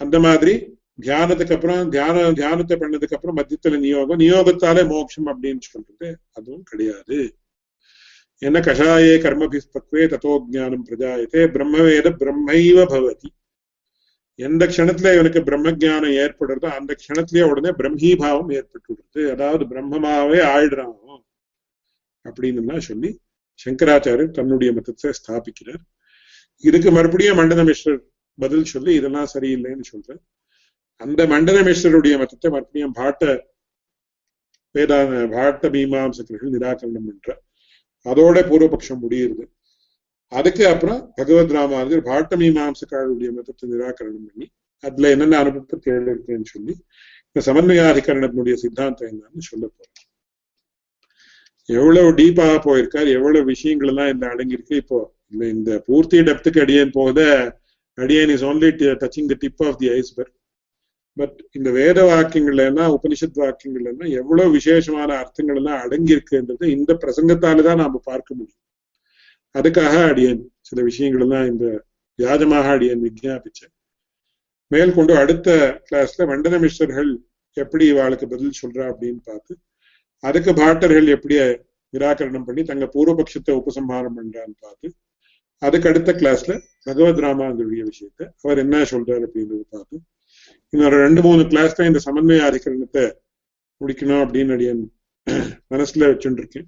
Speaker 1: அந்த மாதிரி தியானத்துக்கு அப்புறம் தியான தியானத்தை பண்ணதுக்கு அப்புறம் மத்தியத்துல நியோகம் நியோகத்தாலே மோட்சம் அப்படின்னு சொல்றது அதுவும் கிடையாது. என்ன கஷாயே கர்மபிஸ்பக்வே தத்தோ ஜானம் பிரஜாயத்தே பிரம்மவேத பிரம்மைவ பவதி. எந்த க்ஷணத்துல இவனுக்கு பிரம்ம ஜானம் ஏற்படுறதோ அந்த க்ஷணத்திலேயே உடனே பிரம்மீபாவம் ஏற்பட்டு விடுறது அதாவது பிரம்மமாவே ஆயிடுறான். அப்படின்னு சொல்லி சங்கராச்சாரியர் தன்னுடைய மதத்தை ஸ்தாபிக்கிறார். இதுக்கு மறுபடியும் மண்டன மிஸ்ரர் பதில் சொல்லி இதெல்லாம் சரியில்லைன்னு சொல்றேன் அந்த மண்டன மிஸ்ரருடைய மதத்தை மறுபடியும் பாட்ட வேதான பாட்ட மீமாம்சகர்கள் நிராகரணம் பண்ற அதோட பூர்வபக்ஷம் முடியுது. அதுக்கு அப்புறம் பகவத் ராமானுஜர் பாட்ட மீமாம்சக்காரருடைய மதத்தை நிராகரணம் பண்ணி அதுல என்னென்ன அனுபவத்தை தேவை இருக்குன்னு சொல்லி இந்த சமன்வயாதிகரணத்தினுடைய சித்தாந்தம் என்னன்னு சொல்ல போறேன். எவ்வளவு டீப்பாக போயிருக்கார் எவ்வளவு விஷயங்கள் எல்லாம் இந்த அடங்கியிருக்கு. இப்போ இந்த இந்த பூர்த்தி டெப்த்துக்கு அடியேன் போத அடியேன் is only touching the tip of the iceberg but இந்த வேத வாக்கியங்கள்லன்னா உபனிஷத் வாக்கியங்கள்லன்னா எவ்வளவு விசேஷமான அர்த்தங்கள் எல்லாம் அடங்கியிருக்குன்றது இந்த இந்த பிரசங்கத்தாலதான் நாம பார்க்க முடியும். அதுக்காக அடியன். சில விஷயங்கள் எல்லாம் இந்த வியாஜமாக அடியன் விஜாபிச்சேன் மேற்கொண்டு அடுத்த கிளாஸ்ல வண்டன மிஸ்டர்கள் எப்படி இவாளுக்கு பதில் சொல்றா அப்படின்னு பார்த்து அதுக்கு பாட்டர்கள் எப்படி நிராகரணம் பண்ணி தங்க பூர்வபட்சத்தை உபசம்ஹாரம் பண்றான்னு பார்த்து அதுக்கு அடுத்த கிளாஸ்ல பகவத் ராமானுடைய விஷயத்த அவர் என்ன சொல்றாரு அப்படின்றத பார்த்து இன்னொரு ரெண்டு மூணு கிளாஸ் தான் இந்த சமன்வய அதிகரணத்தை முடிக்கணும் அப்படின்னு அடியன் மனசுல வச்சுட்டு இருக்கேன்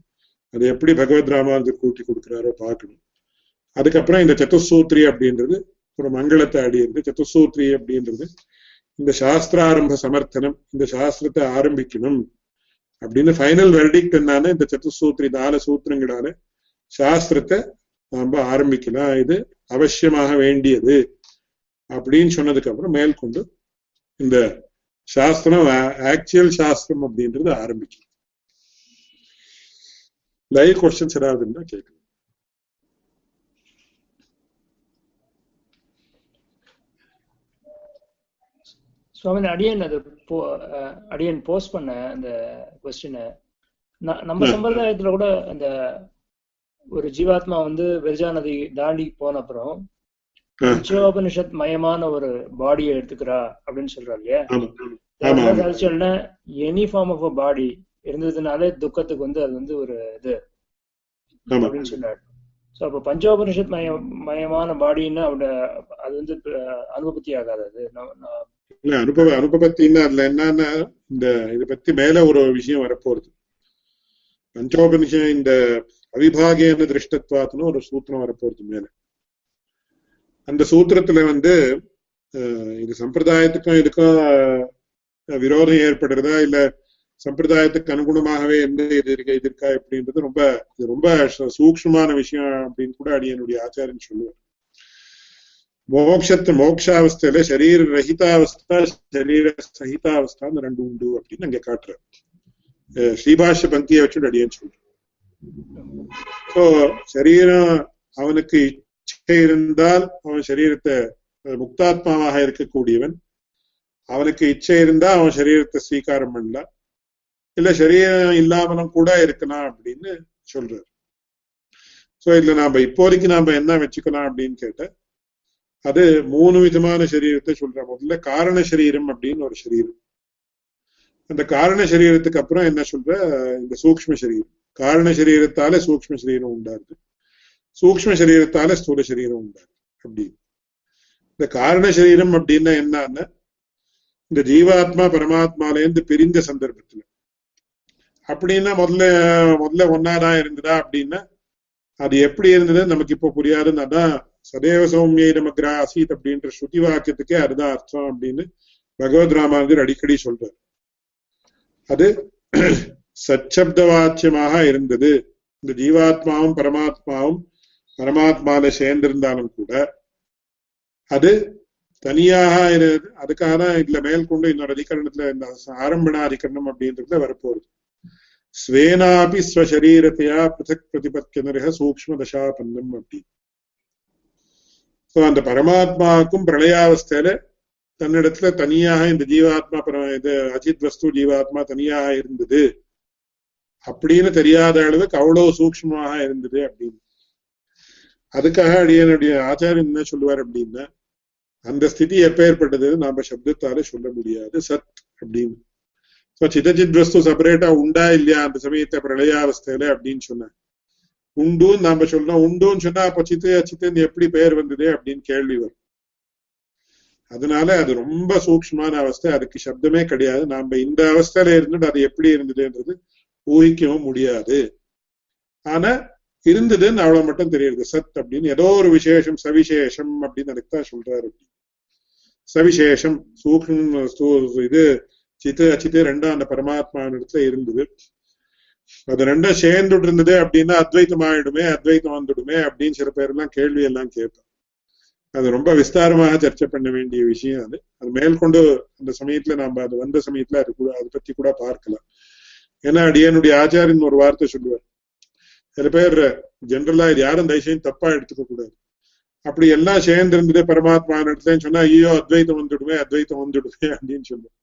Speaker 1: அது எப்படி பகவத் ராமானுஜர் கூட்டி கொடுக்குறாரோ பார்க்கணும். அதுக்கப்புறம் இந்த சத்துசூத்ரி அப்படின்றது ஒரு மங்களத்தை அடியிருக்கு சத்துசூத்ரி அப்படின்றது இந்த சாஸ்திராரம்ப சமர்த்தனம் இந்த சாஸ்திரத்தை ஆரம்பிக்கணும் அப்படின்னு ஃபைனல் வெர்டிக்ட் என்னன்னா இந்த சத்துசூத்ரி நாலு சூத்திரங்களால சாஸ்திரத்தை நாம ஆரம்பிக்கலாம். இது அவசியமாக வேண்டியது அப்படின்னு சொன்னதுக்கு அப்புறம் மேற்கொண்டு இந்த சாஸ்திரம் ஆக்சுவல் சாஸ்திரம் அப்படின்றது ஆரம்பிக்கும். லைவ் கொஸ்டின்ஸ் ஏதாவது இருந்தா கேட்கணும்
Speaker 3: சுவாமி அடியன் அது அடியன் போஸ்ட் பண்ண அந்த கொஸ்டினை நம்ம சம்பிரதாயத்துல கூட அந்த ஒரு ஜீவாத்மா வந்து வெர்ஜா நதி தாண்டி போன அப்புறம் பஞ்சோபனிஷத் மயமான ஒரு பாடியை எடுத்துக்கிறா அப்படின்னு சொல்றா இல்லையா? Any form of a body இருந்ததுனாலே துக்கத்துக்கு வந்து அது வந்து ஒரு இது அப்படின்னு சொன்னாரு. சோ அப்ப பஞ்சோபனிஷத் மய மயமான பாடின்னா அவட அது வந்து அனுபவத்தி ஆகாது அது.
Speaker 1: இல்ல அனுபவ அனுபவத்தின்னா அதுல என்னன்னா இந்த இதை பத்தி மேல ஒரு விஷயம் வரப்போறது. பஞ்சோபனிஷ இந்த அவிபாகேன திருஷ்டத்வாத்துன்னு ஒரு சூத்திரம் வரப்போறது மேல. அந்த சூத்திரத்துல வந்து இது சம்பிரதாயத்துக்கும் இதுக்கும் விரோதம் ஏற்படுறதா இல்ல சம்பிரதாயத்துக்கு அனுகுணமாகவே எந்த இது இருக்க இது இருக்கா எப்படின்றது ரொம்ப இது ரொம்ப சூக்மமான விஷயம் அப்படின்னு கூட அடியனுடைய ஆச்சாரியன் சொல்லுவார். மோக்ஷத்து மோக்ஷாவஸ்தையில சரீர ரஹிதாவஸ்தா சரீர சகிதாவஸ்தான்னு ரெண்டு உண்டு அப்படின்னு அங்க காட்டுற ஸ்ரீபாஷ பங்கியை வச்சுட்டு அடியன் சொல்றேன் ஸோ சரீரம் அவனுக்கு இச்சை இருந்தால் அவன் சரீரத்தை முக்தாத்மாவாக இருக்கக்கூடியவன். அவனுக்கு இச்சை இருந்தா அவன் சரீரத்தை ஸ்வீகாரம் பண்ணலாம். இல்ல சரீரம் இல்லாமலும் கூட இருக்கலாம் அப்படின்னு சொல்றாரு. சோ இதுல நாம இப்போதைக்கு நாம என்ன வச்சுக்கலாம் அப்படின்னு கேட்ட அது மூணு விதமான சரீரத்தை சொல்ற. முதல்ல காரண சரீரம் அப்படின்னு ஒரு சரீரம் அந்த காரண சரீரத்துக்கு அப்புறம் என்ன சொல்ற? இந்த சூக்ம சரீரம் காரண சரீரத்தால சூக்ம சரீரம் உண்டாருது சூக்ம சரீரத்தால ஸ்தூல சரீரம் உண்டாரு அப்படின்னு இந்த காரண சரீரம் அப்படின்னா என்னன்னா இந்த ஜீவாத்மா பரமாத்மாலேருந்து பிரிந்த சந்தர்ப்பத்துல அப்படின்னா முதல்ல முதல்ல ஒன்னாதான் இருந்ததா அப்படின்னா அது எப்படி இருந்தது? நமக்கு இப்போ புரியாதுன்னு அதான் சதேவ சௌமியை நமக்கு அசீத் அப்படின்ற ஸ்ருதி வாக்கியத்துக்கே அதுதான் அர்த்தம் அப்படின்னு பகவத் ராமானுஜர் அடிக்கடி சொல்றாரு. அது சச்சப்த வாச்சியமாக இருந்தது. இந்த ஜீவாத்மாவும் பரமாத்மாவும் பரமாத்மால சேர்ந்திருந்தாலும் கூட அது தனியாக அதுக்காக தான் இதுல மேற்கொண்டு இன்னொரு அதிகரணத்துல இந்த ஆரம்பண அதிகரணம் அப்படின்றதுல வரப்போகுது. ஸ்வேனாபி ஸ்வசரீரத்தையா பிருத்தக் பிரதிபத்தியனரக சூக்ம தசாபன்னம் அப்படி அந்த பரமாத்மாவுக்கும் பிரளயாவஸ்தையில தன்னிடத்துல தனியாக இந்த ஜீவாத்மா இது அஜித் வஸ்து ஜீவாத்மா தனியாக இருந்தது. அப்படின்னு தெரியாத அளவுக்கு அவ்வளவு சூக்மமாக இருந்தது அப்படின்னு. அதுக்காக அடியனுடைய ஆச்சாரியன் என்ன சொல்லுவார் அப்படின்னா அந்த ஸ்திதி எப்ப ஏற்பட்டது நாம சப்தத்தால சொல்ல முடியாது சத் அப்படின்னு. சோ சிதஜித் வஸ்து செப்பரேட்டா உண்டா இல்லையா அந்த சமயத்தை பிரளயாவஸ்தையில அப்படின்னு சொன்ன உண்டுன்னு நாம சொல்லணும் உண்டுன்னு சொன்னா அப்ப சித்து அச்சித்துன்னு எப்படி பெயர் வந்தது அப்படின்னு கேள்வி வரும். அதனால அது ரொம்ப சூக்மான அவஸ்தை அதுக்கு சப்தமே கிடையாது. நாம இந்த அவஸ்தையில இருந்துட்டு அது எப்படி இருந்ததுன்றது ஊகிக்கவும் முடியாது. ஆனா இருந்ததுன்னு அவ்வளவு மட்டும் தெரியுது. சத் அப்படின்னு ஏதோ ஒரு விசேஷம் சவிசேஷம் அப்படின்னு எனக்கு தான் சொல்றாரு. சவிசேஷம் சூக்ம இது சித்து அச்சித்து ரெண்டும் அந்த பரமாத்மாவிடத்துல இருந்தது. அது ரெண்டும் சேர்ந்துட்டு இருந்தது அப்படின்னா அத்வைத்தம் ஆயிடுமே அத்வைத்தம் வந்துடுமே அப்படின்னு சில பேர் எல்லாம் கேள்வி எல்லாம் கேட்பேன். அது ரொம்ப விஸ்தாரமாக சர்ச்சை பண்ண வேண்டிய விஷயம் அது. அது மேற்கொண்டு அந்த சமயத்துல நாம அது வந்த சமயத்துல அது கூட அதை பத்தி கூட பார்க்கலாம். ஏன்னா அடியனுடைய ஆச்சாரியன் ஒரு வார்த்தை சொல்லுவார். சில பேர் ஜென்ரலா இது யாரும் தயசையும் தப்பா எடுத்துக்க கூடாது. அப்படி எல்லாம் சேர்ந்து இருந்தது பரமாத்மா இடத்துலன்னு சொன்னா ஐயோ அத்வைத்தம் வந்துடுமே அத்வைத்தம் வந்துடுமே அப்படின்னு சொல்லுவோம்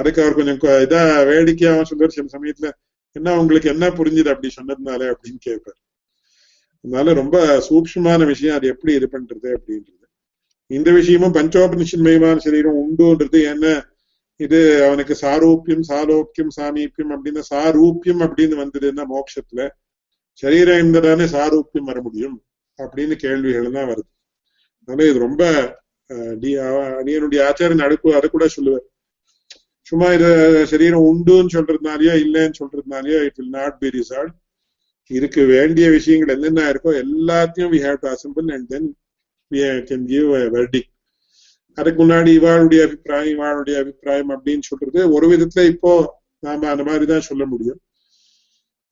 Speaker 1: அதுக்கு அவர் கொஞ்சம் இதா வேடிக்கையாவும் சொல்லுவார் சில சமயத்துல என்ன உங்களுக்கு என்ன புரிஞ்சுது? அப்படி சொன்னதுனால அப்படின்னு கேட்பார். அதனால ரொம்ப சூக்ஷமான விஷயம் அது எப்படி இது பண்றது அப்படின்றது. இந்த விஷயமும் பஞ்சோபனிஷன்மயமான சரீரம் உண்டுன்றது. என்ன? இது அவனுக்கு சாரூப்பியம் சாலோக்கியம் சாமீப்பியம் அப்படின்னு சாரூப்பியம் அப்படின்னு வந்ததுன்னா மோட்சத்துல சரீரம் இருந்ததானே சாரூப்பியம் வர முடியும் அப்படின்னு கேள்விகள் தான் வருது. அதனால இது ரொம்ப அடியனுடைய ஆச்சாரியன் அடுப்பு அதை கூட சொல்லுவார். சும்மா இது சரீரம் உண்டுன்னு சொல்றதுனாலயோ இல்லைன்னு சொல்றதுனாலயோ it will not be resolve இதுக்கு வேண்டிய விஷயங்கள் என்னென்ன இருக்கோ எல்லாத்தையும் we have to assemble and then we can give verdict அதுக்கு முன்னாடி இவாளுடைய அபிப்பிராயம் இவாளுடைய அபிப்பிராயம் அப்படின்னு சொல்றது ஒரு விதத்துல இப்போ நாம அந்த மாதிரிதான் சொல்ல முடியும்.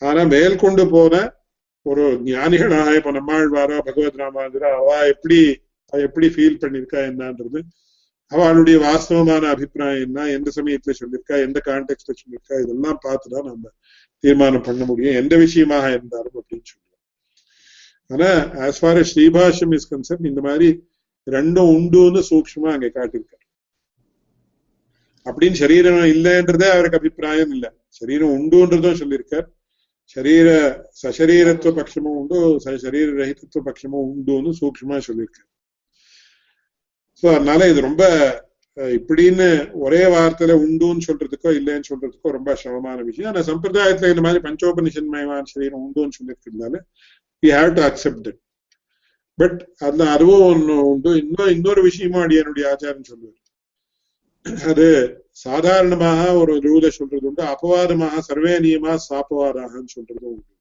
Speaker 1: ஆனா மேற்கொண்டு போன ஒரு ஞானிகளாக இப்ப நம்மாழ்வாரா பகவத் ராமாந்திரா அவ எப்படி எப்படி ஃபீல் பண்ணிருக்கா என்னன்றது அவளுடைய வாஸ்தவமான அபிப்பிராயம் என்ன எந்த சமயத்துல சொல்லியிருக்கா எந்த கான்டெக்ட்ல சொல்லியிருக்கா இதெல்லாம் பார்த்துதான் நம்ம தீர்மானம் பண்ண முடியும். எந்த விஷயமாக இருந்தாலும் அப்படின்னு சொல்லுவோம். ஆனா as far Sribhashyam is concept இந்த மாதிரி ரெண்டும் உண்டுன்னு சூக்ஷமா அங்க காட்டியிருக்காரு. அப்படின்னு சரீரம் இல்லைன்றதே அவருக்கு அபிப்பிராயம் இல்லை. சரீரம் உண்டுன்றதும் சொல்லியிருக்கார். சரீர சசரீரத்துவ பட்சமும் உண்டு சரீர ரஹிதத்துவ பட்சமும் உண்டுன்னு சூக்ஷமா சொல்லியிருக்காரு. சோ அதனால இது ரொம்ப இப்படின்னு ஒரே வார்த்தையில உண்டுன்னு சொல்றதுக்கோ இல்லைன்னு சொல்றதுக்கோ ரொம்ப சிரமமான விஷயம். ஆனா சம்பிரதாயத்துல இந்த மாதிரி பஞ்சோபனிஷன்மயமான சரீரம் உண்டுன்னு சொல்லியிருக்கிறதுனால we have to accept it but அதுல அதுவும் ஒண்ணு உண்டு. இன்னும் இன்னொரு விஷயமும் அடியனுடைய ஆச்சாரம் சொல்லுவார். அது சாதாரணமாக ஒரு ரூலை சொல்றது உண்டு. அபவாதமாக சர்வே நியமா சாப்பவாதாகன்னு சொல்றதும் உண்டு.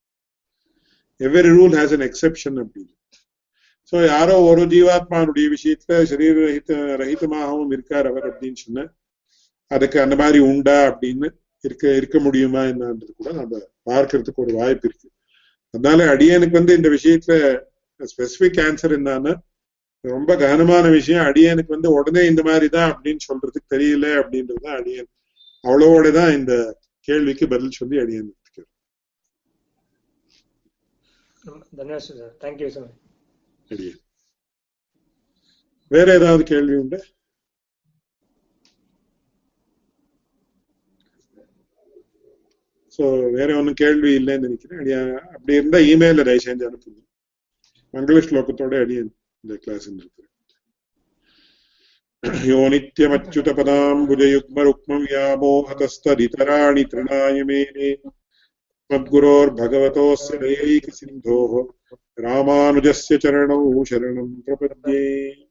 Speaker 1: Every rule has an exception அப்படின்னு. சோ யாரோ ஒரு ஜீவாத்மானுடைய விஷயத்துல சரீர ரஹித ரஹிதமாகவும் இருக்கார் அவர் அப்படின்னு சொன்ன அதுக்கு அந்த மாதிரி உண்டா அப்படின்னு இருக்க இருக்க முடியுமா என்னன்றது கூட நம்ம பார்க்கறதுக்கு ஒரு வாய்ப்பு இருக்கு. அதனால அடியனுக்கு வந்து இந்த விஷயத்துல ஸ்பெசிபிக் ஆன்சர் என்னன்னா ரொம்ப கனமான விஷயம் அடியனுக்கு வந்து உடனே இந்த மாதிரி தான் அப்படின்னு சொல்றதுக்கு தெரியல அப்படின்றது தான் அடியன். அவ்வளவோட தான் இந்த கேள்விக்கு பதில் சொல்லி அடியன்
Speaker 3: தன்யவாதம் சார் தேங்க்யூ சார்
Speaker 1: அடியன் வேற ஏதாவது கேள்வி உண்டு சோ வேற ஒன்றும் கேள்வி இல்லைன்னு நினைக்கிறேன் அடியா அப்படி இருந்தா இமெயில தயவு செஞ்சு அனுப்புங்க மங்கள ஸ்லோகத்தோட அடியன் இந்த கிளாஸ் இருக்கிறேன் यो नित्यमच्युतपदाम्बुजयुग्मरुक्मं व्यामोहतस्तदितराणि तृणाय मेने मद्गुरोर्भगवतोऽस्य दयैकसिन्धोः रामानुजस्य चरणौ शरणं प्रपद्ये।